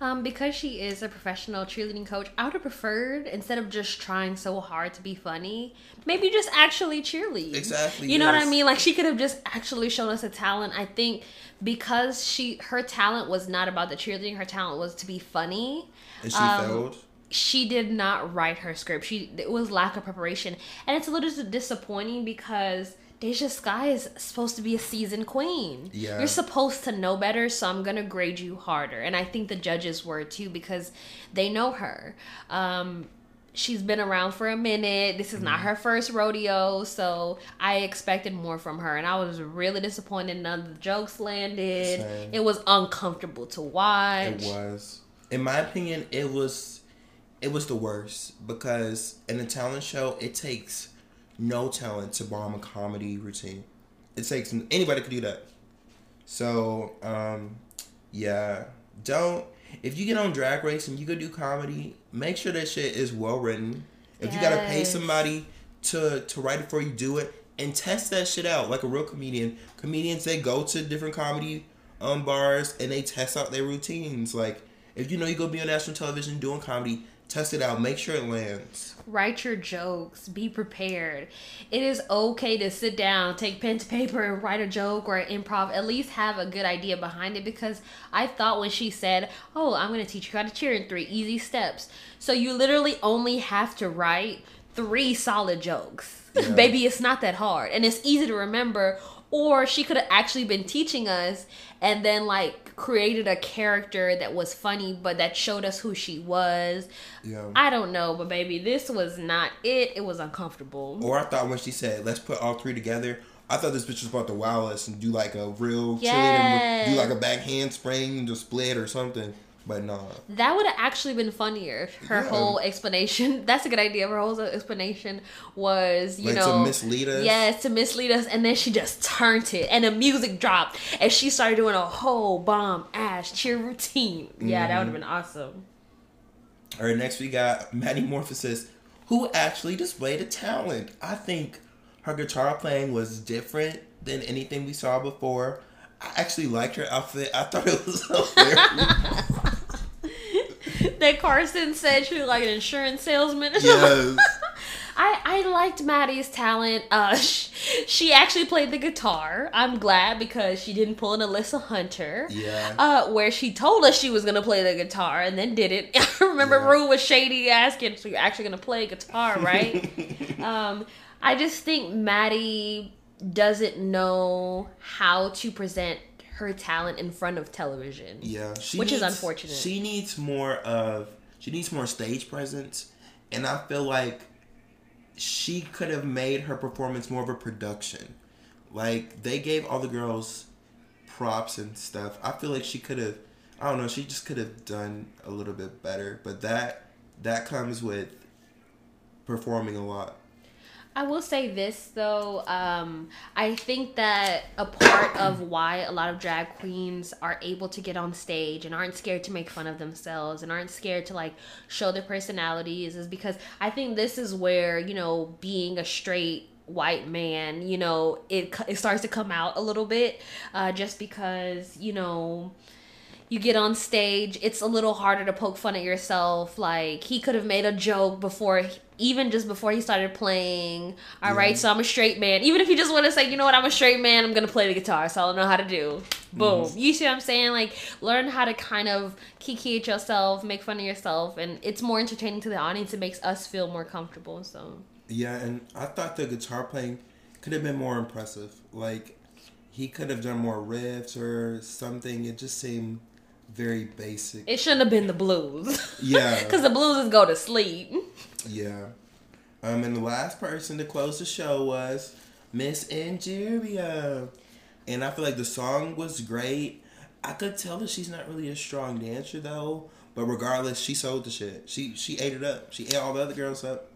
Um, because she is a professional cheerleading coach, I would have preferred instead of just trying so hard to be funny, maybe just actually cheerlead. Exactly, You know what I mean? Like she could have just actually shown us a talent. I think because she her talent was not about the cheerleading, her talent was to be funny. And she Um, failed. she did not write her script. She it was lack of preparation, and it's a little disappointing because Deja Skye is supposed to be a seasoned queen. Yeah. you're supposed to know better, so I'm gonna grade you harder, and I think the judges were too because they know her. Um, she's been around for a minute. This is not Mm-hmm. her first rodeo, so I expected more from her, and I was really disappointed. None of the jokes landed. Same. It was uncomfortable to watch. It was. In my opinion, it was it was the worst because in a talent show, it takes no talent to bomb a comedy routine. It takes anybody could do that. So, um, yeah, don't if you get on Drag Race and you go do comedy, make sure that shit is well written. If you gotta pay somebody to to write it for you, do it and test that shit out like a real comedian. Comedians they go to different comedy um bars and they test out their routines. Like if you know you go be on national television doing comedy, test it out, make sure it lands. write your jokes. Be prepared. It is okay to sit down take pen to paper and write a joke or improv. At least have a good idea behind it because i thought when she said oh i'm going to teach you how to cheer in three easy steps. So you literally only have to write three solid jokes. Yeah. baby it's not that hard. And it's easy to remember. Or she could have actually been teaching us and then like created a character that was funny but that showed us who she was Yeah. I don't know, but baby, this was not it. It was uncomfortable. Or I thought when she said, "Let's put all three together," I thought this bitch was about to wow us and do like a real Yes. cheerleading, do like a back handspring, just split or something. But no, That would have actually been funnier. Her Yeah. whole explanation. That's a good idea. Her whole explanation was, you like know, to mislead us. Yes, to mislead us, and then she just turned it, and the music dropped, and she started doing a whole bomb ass cheer routine. Yeah, that would have mm-hmm. been awesome. All right, next we got Maddy Morphosis, who actually displayed a talent. I think her guitar playing was different than anything we saw before. I actually liked her outfit. I thought it was hilarious. that Carson said she was like an insurance salesman. yes. I, I liked Maddy's talent. Uh, sh- she actually played the guitar. I'm glad because she didn't pull an Alyssa Hunter. Yeah. Uh, where she told us she was gonna play the guitar and then didn't. I remember Yeah. Rue was shady asking, "So you're actually gonna play guitar, right?" um, I just think Maddy doesn't know how to present her talent in front of television. Yeah, she Which is unfortunate. She needs more of she needs more stage presence, and I feel like she could have made her performance more of a production. Like they gave all the girls props and stuff. I feel like she could have. I don't know. She just could have done a little bit better. But that that comes with performing a lot. I will say this though, um, I think that a part of why a lot of drag queens are able to get on stage and aren't scared to make fun of themselves and aren't scared to like show their personalities is because I think this is where, you know, being a straight white man, you know, it, it starts to come out a little bit uh, just because, you know, you get on stage, it's a little harder to poke fun at yourself. Like he could have made a joke before, even just before he started playing. All right, so I'm a straight man. Even if you just want to say, you know what, I'm a straight man, I'm gonna play the guitar, so I don't know how to do. Mm-hmm. Boom. You see what I'm saying? Like learn how to kind of kiki at yourself, make fun of yourself, and it's more entertaining to the audience. It makes us feel more comfortable. So Yeah, and I thought the guitar playing could have been more impressive. Like he could have done more riffs or something. It just seemed very basic. it shouldn't have been the blues. Yeah. Because the blues is go to sleep. Yeah. Um, and the last person to close the show was Miss Angeria. And I feel like the song was great. I could tell that she's not really a strong dancer though. But regardless, she sold the shit. She she ate it up. She ate all the other girls up.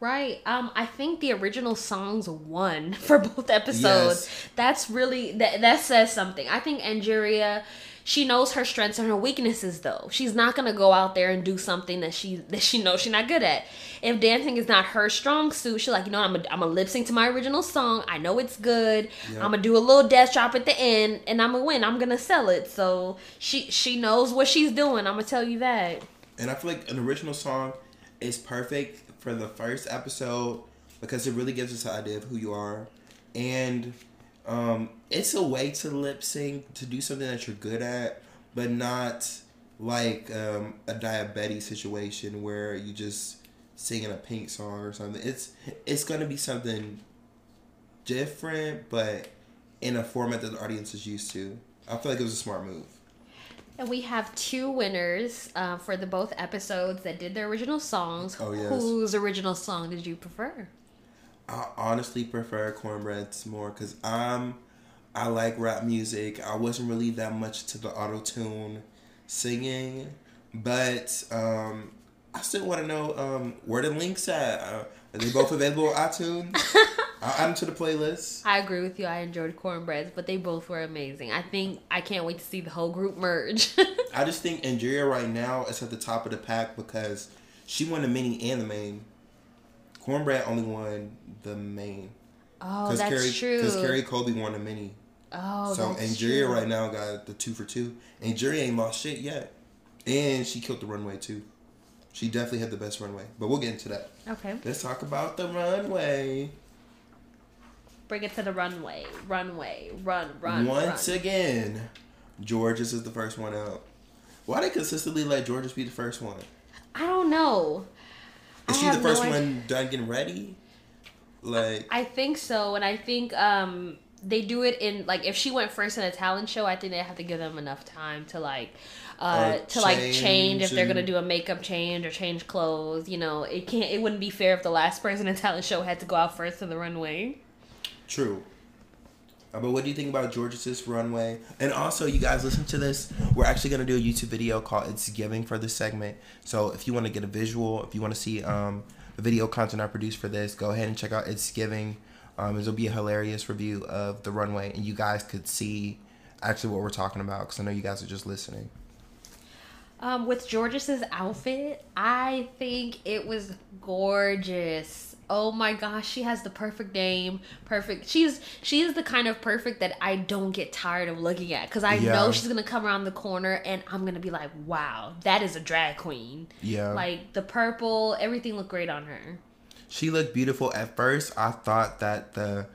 Right. Um, I think the original songs won for both episodes. Yes. That's really that that says something. I think Angeria, she knows her strengths and her weaknesses though. She's not gonna go out there and do something that she that she knows she's not good at. If dancing is not her strong suit, she's like, you know, I'm a, I'm a lip sync to my original song. I know it's good. Yeah. I'm gonna do a little death drop at the end, and I'm gonna win. I'm gonna sell it. So she she knows what she's doing. I'm gonna tell you that. And I feel like an original song is perfect for the first episode because it really gives us an idea of who you are. And um, it's a way to lip sync, to do something that you're good at, but not like um, a Daya Betty situation where you just singing a pink song or something. It's it's gonna be something different, but in a format that the audience is used to. I feel like it was a smart move. And we have two winners uh, for the both episodes that did their original songs. Oh, yes. Whose original song did you prefer? I honestly prefer Kornbread's more because I'm I like rap music. I wasn't really that much to the auto tune singing, but um, I still want to know um, where the links at. Uh, are they both available on iTunes? I'll add them to the playlist. I agree with you. I enjoyed Kornbread's, but they both were amazing. I think I can't wait to see the whole group merge. I just think Angeria right now is at the top of the pack because she won the mini and the main. Kornbread only won the main. oh, that's Kerri, true. Because Kerri Colby won the mini. oh, so that's Angeria true. right now got the two for two. Angeria ain't lost shit yet, and she killed the runway too. She definitely had the best runway, but we'll get into that. Okay, Let's talk about the runway. bring it to the runway. Runway. Run. Run. Once run. again, Jorgeous is the first one out. Why they consistently let Jorgeous be the first one? I don't know. Is I she the have no first one done getting ready? Like, I think so, and I think um they do it in like if she went first in a talent show, I think they have to give them enough time to like uh to like change if they're gonna do a makeup change or change clothes. You know, it can't. It wouldn't be fair if the last person in talent show had to go out first to the runway. True. Uh, but what do you think about Jorgeous runway? And also, you guys listen to this. We're actually gonna do a YouTube video called "It's Giving" for this segment. So if you want to get a visual, if you want to see um, the video content I produced for this, go ahead and check out "It's Giving." Um, it'll be a hilarious review of the runway, and you guys could see actually what we're talking about because I know you guys are just listening. Um, with Jorgeous outfit, I think it was gorgeous. Oh my gosh, she has the perfect name, perfect. She's she is the kind of perfect that I don't get tired of looking at because I Yeah. know she's gonna come around the corner and I'm gonna be like, wow, that is a drag queen. Yeah. Like the purple, everything looked great on her. She looked beautiful. At first, I thought that the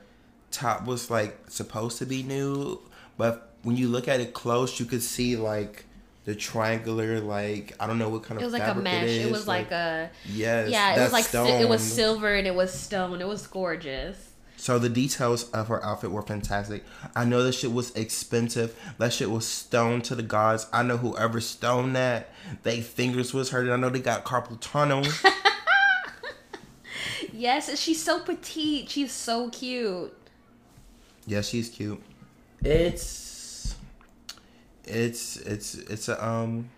top was like supposed to be new, but when you look at it close, you could see like the triangular, like I don't know what kind of It was like a fabric mesh. It, It, is. was like, a yes, yeah. It was like si- it was silver and it was stone. It was gorgeous. So the details of her outfit were fantastic. I know this shit was expensive. That shit was stoned to the gods. I know whoever stoned that, they fingers was hurting. I know they got carpal tunnel. Yes, she's so petite. She's so cute. Yeah, she's cute. It's it's it's it's a um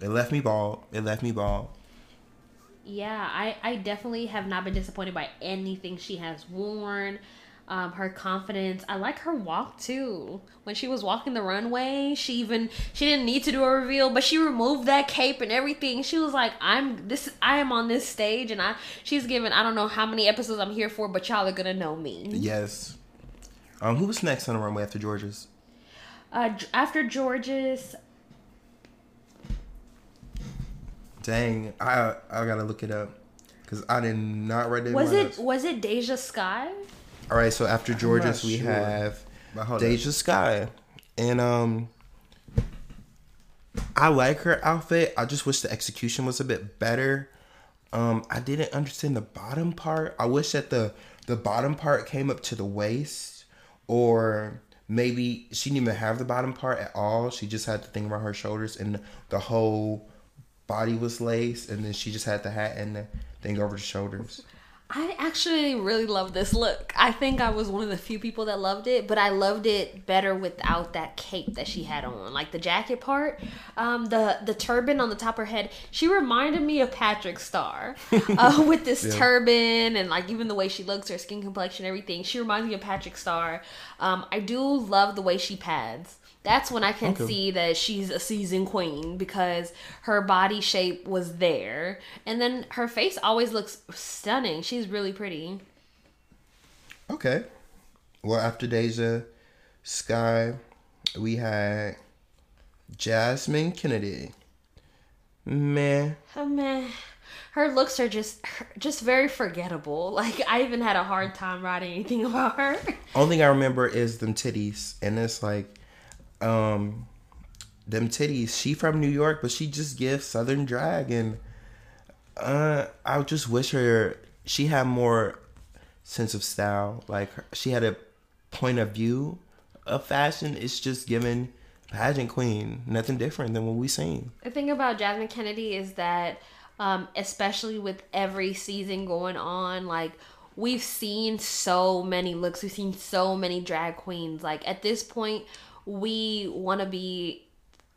it left me bald. It left me bald. Yeah, I, I definitely have not been disappointed by anything she has worn. Um, her confidence. I like her walk too. When she was walking the runway, she even she didn't need to do a reveal, but she removed that cape and everything. She was like, "I'm this. I am on this stage, and I." She's given. I don't know how many episodes I'm here for, but y'all are gonna know me. Yes. Um who was next on the runway after Jorgeous? Uh, after Jorgeous, Dang, I I gotta look it up. Cause I did not write it. was it notes. was it Deja Skye? All right, so after Jorgeous we sure. have But hold Deja Skye, and um, I like her outfit. I just wish the execution was a bit better. Um, I didn't understand the bottom part. I wish that the the bottom part came up to the waist, or maybe she didn't even have the bottom part at all. She just had the thing around her shoulders, and the whole body was lace, and then she just had the hat and the thing over the shoulders. I actually really love this look. I think I was one of the few people that loved it, but I loved it better without that cape that she had on, like the jacket part, um, the the turban on the top of her head. She reminded me of Patrick Star uh, with this turban and like even the way she looks, her skin complexion, everything. She reminds me of Patrick Star. Um, I do love the way she pads. That's when I can Okay. see that she's a seasoned queen because her body shape was there, and then her face always looks stunning. She's really pretty. Okay. Well, after Deja Skye, we had Jasmine Kennedie. Man, Oh man, her looks are just just very forgettable. Like I even had a hard time writing anything about her. only thing I remember is them titties, and it's like, um, them titties. She from New York, but she just gives Southern drag, and uh, I just wish her she had more sense of style. Like her- she had a point of view of fashion. It's just given pageant queen, nothing different than what we seen. The thing about Jasmine Kennedie is that, um, especially with every season going on, like we've seen so many looks, we've seen so many drag queens. Like at this point, we want to be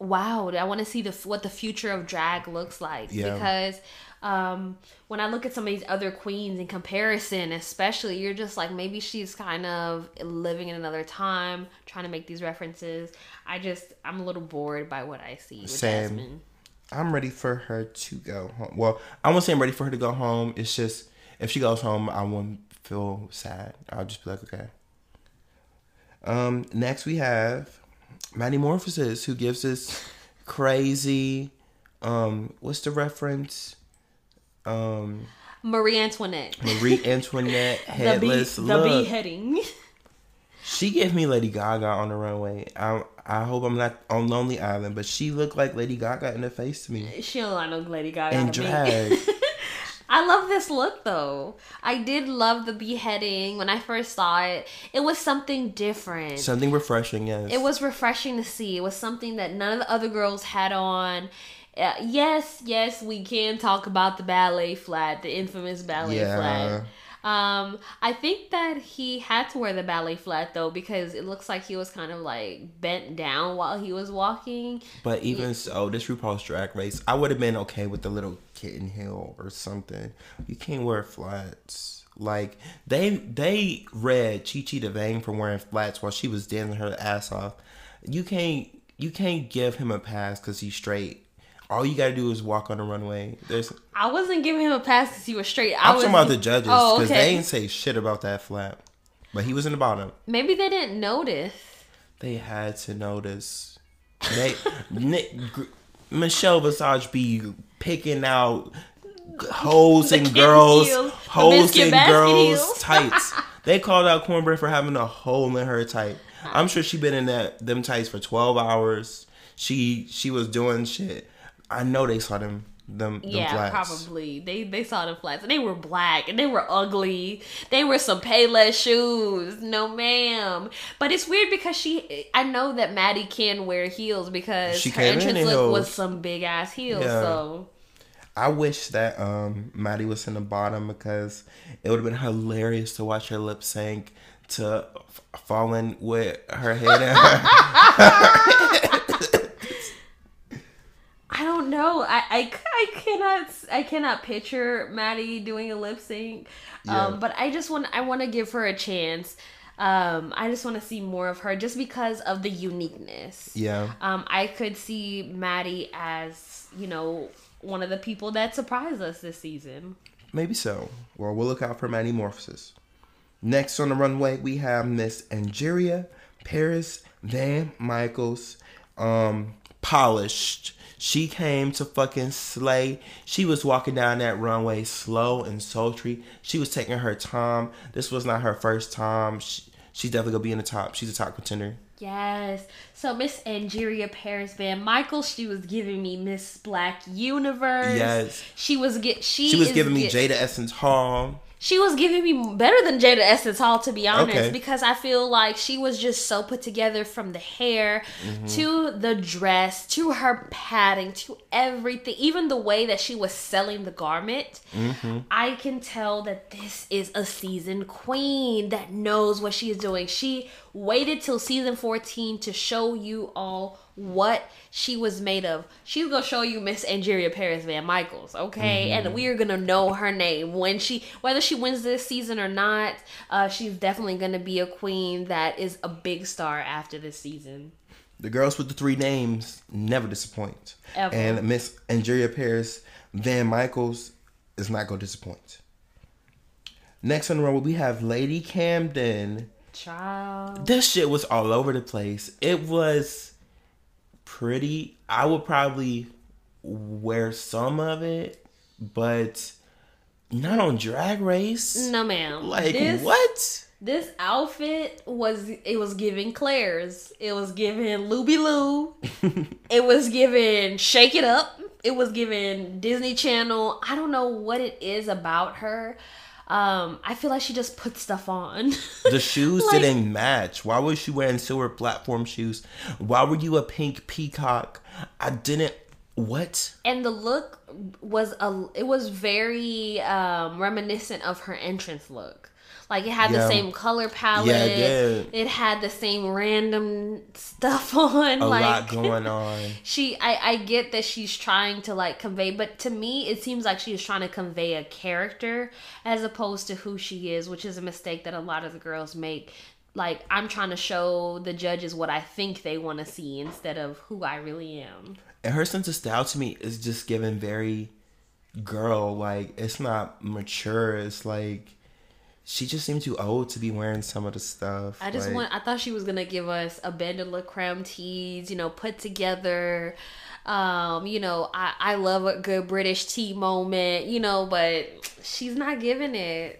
wowed. I want to see the what the future of drag looks like Yeah. because um, when I look at some of these other queens in comparison, especially, you're just like maybe she's kind of living in another time, trying to make these references. I just I'm a little bored by what I see with Same. Jasmine. I'm ready for her to go home. Well, I won't say I'm ready for her to go home. It's just if she goes home, I won't feel sad. I'll just be like, okay. Um, next we have Maddy Morphosis, who gives us crazy. Um, what's the reference? Um, Marie Antoinette. Marie Antoinette The, bee, headless the beheading. She gave me Lady Gaga on the runway. I I hope I'm not on Lonely Island, but she looked like Lady Gaga in the face to me. She don't like no Lady Gaga. And drag. I love this look though. I did love the beheading when I first saw it. It was something different. Something refreshing, yes. it was refreshing to see. It was something that none of the other girls had on. Uh, yes, yes, we can talk about the ballet flat, the infamous ballet Yeah. flat. Um, I think that he had to wear the ballet flat though because it looks like he was kind of like bent down while he was walking. But even so, this RuPaul's Drag Race, I would have been okay with the little kitten heel or something. You can't wear flats. Like they they read Chi Chi DeVayne for wearing flats while she was dancing her ass off. You can't you can't give him a pass because he's straight. All you gotta do is walk on the runway. There's I wasn't giving him a pass because he was straight. I I'm was talking about the judges because Oh, okay. they ain't say shit about that flap, But he was in the bottom. Maybe they didn't notice. They had to notice. They Nick, Michelle Visage be picking out holes in girls, heels, holes in girls' heels. tights. They called out Kornbread for having a hole in her tight. I'm sure she been in that them tights for 12 hours. She she was doing shit. I know they saw them them, them Yeah, flats. probably. They they saw the flats and they were black and they were ugly. They were some Payless shoes. No ma'am. But it's weird because she I know that Maddy can wear heels because She her entrance look was some big ass heels. Yeah. So I wish that um Maddy was in the bottom because it would have been hilarious to watch her lip sync to f- falling with her head in her. I don't know. I, I, I cannot I cannot picture Maddy doing a lip sync. Yeah. Um, but I just want I want to give her a chance. Um, I just want to see more of her just because of the uniqueness. Yeah. Um, I could see Maddy as you know one of the people that surprised us this season. Maybe so. Well, we'll look out for Maddy Morphosis. Next on the runway, we have Miss Angeria Paris Van Michaels, um, polished. She came to fucking slay. She was walking down that runway slow and sultry. She was taking her time. This was not her first time. She, she's definitely gonna be in the top. She's a top contender. Yes. So Miss Angeria Paris Van Michael, she was giving me Miss Black Universe. Yes. She was get she She was giving me get- Jaida Essence Hall. She was giving me better than Jaida Essence Hall, to be honest, Okay. because I feel like she was just so put together from the hair Mm-hmm. to the dress to her padding to everything, even the way that she was selling the garment. Mm-hmm. I can tell that this is a seasoned queen that knows what she is doing. She waited till season 14 to show you all what she was made of. She's gonna show you Miss Angeria Paris Van Michaels, okay? Mm-hmm. And we are gonna know her name when she, whether she wins this season or not. Uh, she's definitely gonna be a queen that is a big star after this season. The girls with the three names never disappoint. Ever. And Miss Angeria Paris Van Michaels is not to disappoint. Next on the row, we have Lady Camden. Child. This shit was all over the place. It was pretty. I would probably wear some of it, but not on Drag Race. No, ma'am. Like this, what? This outfit was it was giving Claire's. It was giving Luby Lou. it was giving Shake It Up. It was giving Disney Channel. I don't know what it is about her. Um, I feel like she just put stuff on. The shoes Like- didn't match. Why was she wearing silver platform shoes? Why were you a pink peacock? I didn't. What? and the look was a it was very um reminiscent of her entrance look like it had Yeah. the same color palette Yeah, it did. had the same random stuff on A like lot going on. she I, I get that she's trying to like convey but to me it seems like she's trying to convey a character as opposed to who she is which is a mistake that a lot of the girls make like i'm trying to show the judges what i think they want to see instead of who i really am And her sense of style to me is just given very girl. Like it's not mature. It's like she just seemed too old to be wearing some of the stuff. I just Like, want. I thought she was gonna give us a band of La Creme teas, you know, put together. Um, you know, I I love a good British tea moment, you know, but she's not giving it.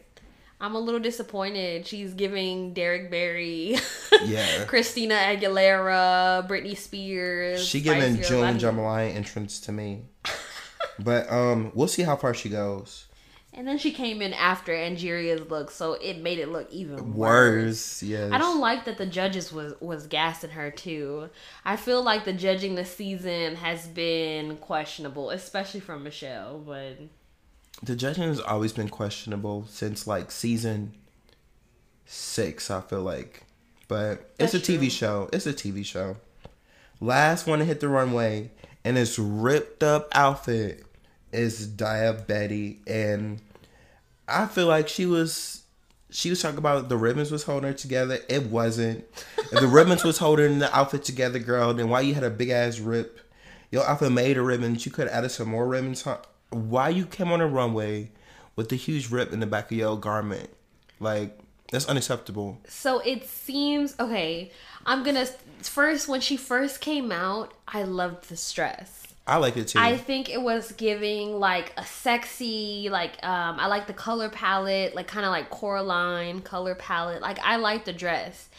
I'm a little disappointed. She's giving Derrick Barry, Yeah. Christina Aguilera, Britney Spears. She giving Spice June. Jambalaya entrance to me. but um, we'll see how far she goes. And then she came in after Angeria's look, so it made it look even worse. Worse, yes. I don't like that the judges was was gassing her too. I feel like the judging this season has been questionable, especially from Michelle. But The judging has always been questionable since like season six. I feel like, but it's That's a TV show. It's a TV show. Last one to hit the runway in this ripped up outfit is Daya Betty, and I feel like she was. She was talking about the ribbons was holding her together. It wasn't. If the ribbons was holding the outfit together, girl, then why you had a big ass rip? Your outfit made of ribbons. You could have added some more ribbons. Why you came on a runway with a huge rip in the back of your garment? Like that's unacceptable. so it seems okay. I'm gonna first when she first came out, I loved the stress. I like it too. I think it was giving like a sexy, like um I like the color palette, like kind of like Coraline color palette. Like I like the dress.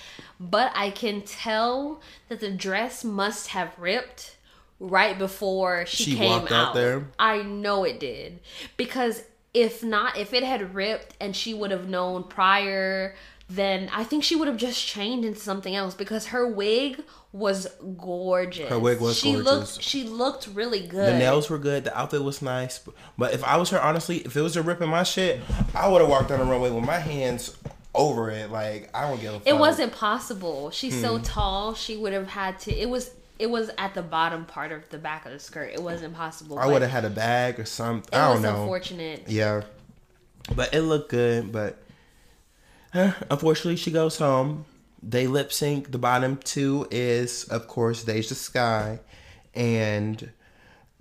But I can tell that the dress must have ripped right before she, She came walked out there? I know it did. Because if not, if it had ripped and she would have known prior, then I think she would have just changed into something else because her wig was gorgeous. Her wig was she gorgeous. Looked, she looked really good. the nails were good. The outfit was nice. But if I was her, honestly, if it was a rip in my shit, I would have walked down the runway with my hands over it. Like I don't give a fuck. It wasn't possible. She's so Hmm. tall. She would have had to. It was. It was at the bottom part of the back of the skirt. It wasn't possible. I would have had a bag or something. I don't was know. unfortunate. Yeah, but it looked good. But unfortunately, she goes home. They lip sync. The bottom two is, of course, Deja Skye and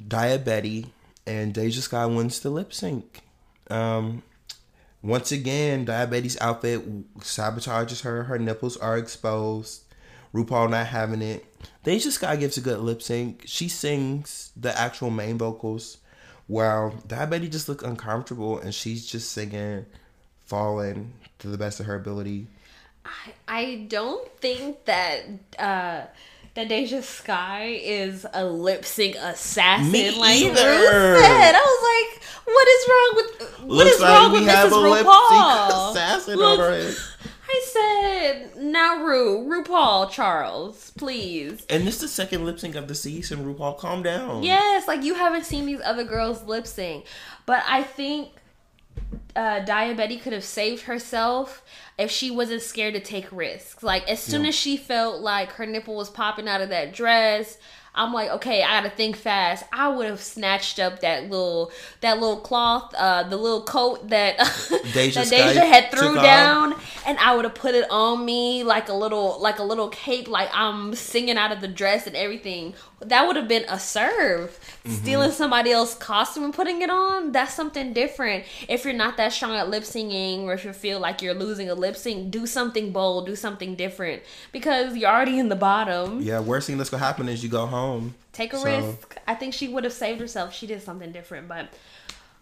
Daya Betty, and Deja Skye wins the lip sync. Um, once again, Daya Betty's outfit sabotages her. Her nipples are exposed. RuPaul not having it. Deja Skye gives a good lip sync. She sings the actual main vocals. While Daya Betty just look uncomfortable and she's just singing, falling to the best of her ability. I, I don't think that uh that Deja Skye is a lip sync assassin. Me like either. Ruth said. I was like, what is wrong with what Looks is like wrong with Mrs. RuPaul? assassin Look, over it. I said, now Ru, RuPaul, Charles, please. And this is the second lip sync of the season. RuPaul, calm down. Yes, like you haven't seen these other girls lip sync. But I think uh Daya Betty could have saved herself if she wasn't scared to take risks. Like as soon Yeah. as she felt like her nipple was popping out of that dress, I'm like, okay, I gotta think fast. I would have snatched up that little that little cloth, uh, the little coat that Deja that Deja had threw took off. down, and I would have put it on me like a little like a little cape, like I'm singing out of the dress and everything. That would have been a serve. Mm-hmm. Stealing somebody else's costume and putting it on, that's something different. If you're not that strong at lip singing, or if you feel like you're losing a lip sync, do something bold, do something different, because you're already in the bottom. Yeah, worst thing that's gonna happen is you go home. Take a So- risk. I think she would have saved herself. She did something different, but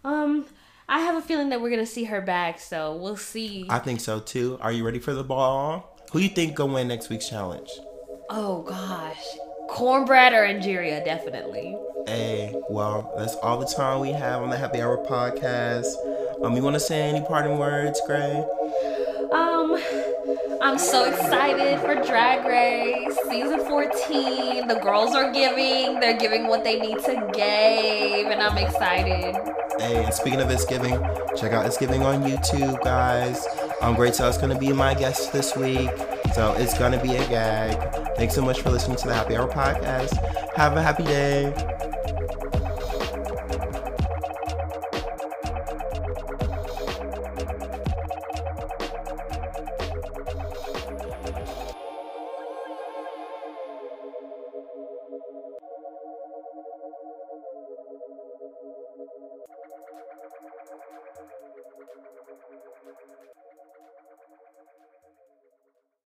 um, I have a feeling that we're gonna see her back. So we'll see. I think so too. Are you ready for the ball? Who you think gonna win next week's challenge? oh gosh, Kornbread or Angeria, definitely. Hey, well, that's all the time we have on the Happy Hour podcast. Um, you want to say any parting words, Grey? Um, I'm so excited for Drag Race season 14. The girls are giving. They're giving what they need to give, and I'm excited. Hey, and speaking of It's Giving, check out It's Giving on YouTube, guys. Um, Great Tell's gonna be my guest this week, so it's gonna be a gag. Thanks so much for listening to the Happy Hour podcast. Have a happy day.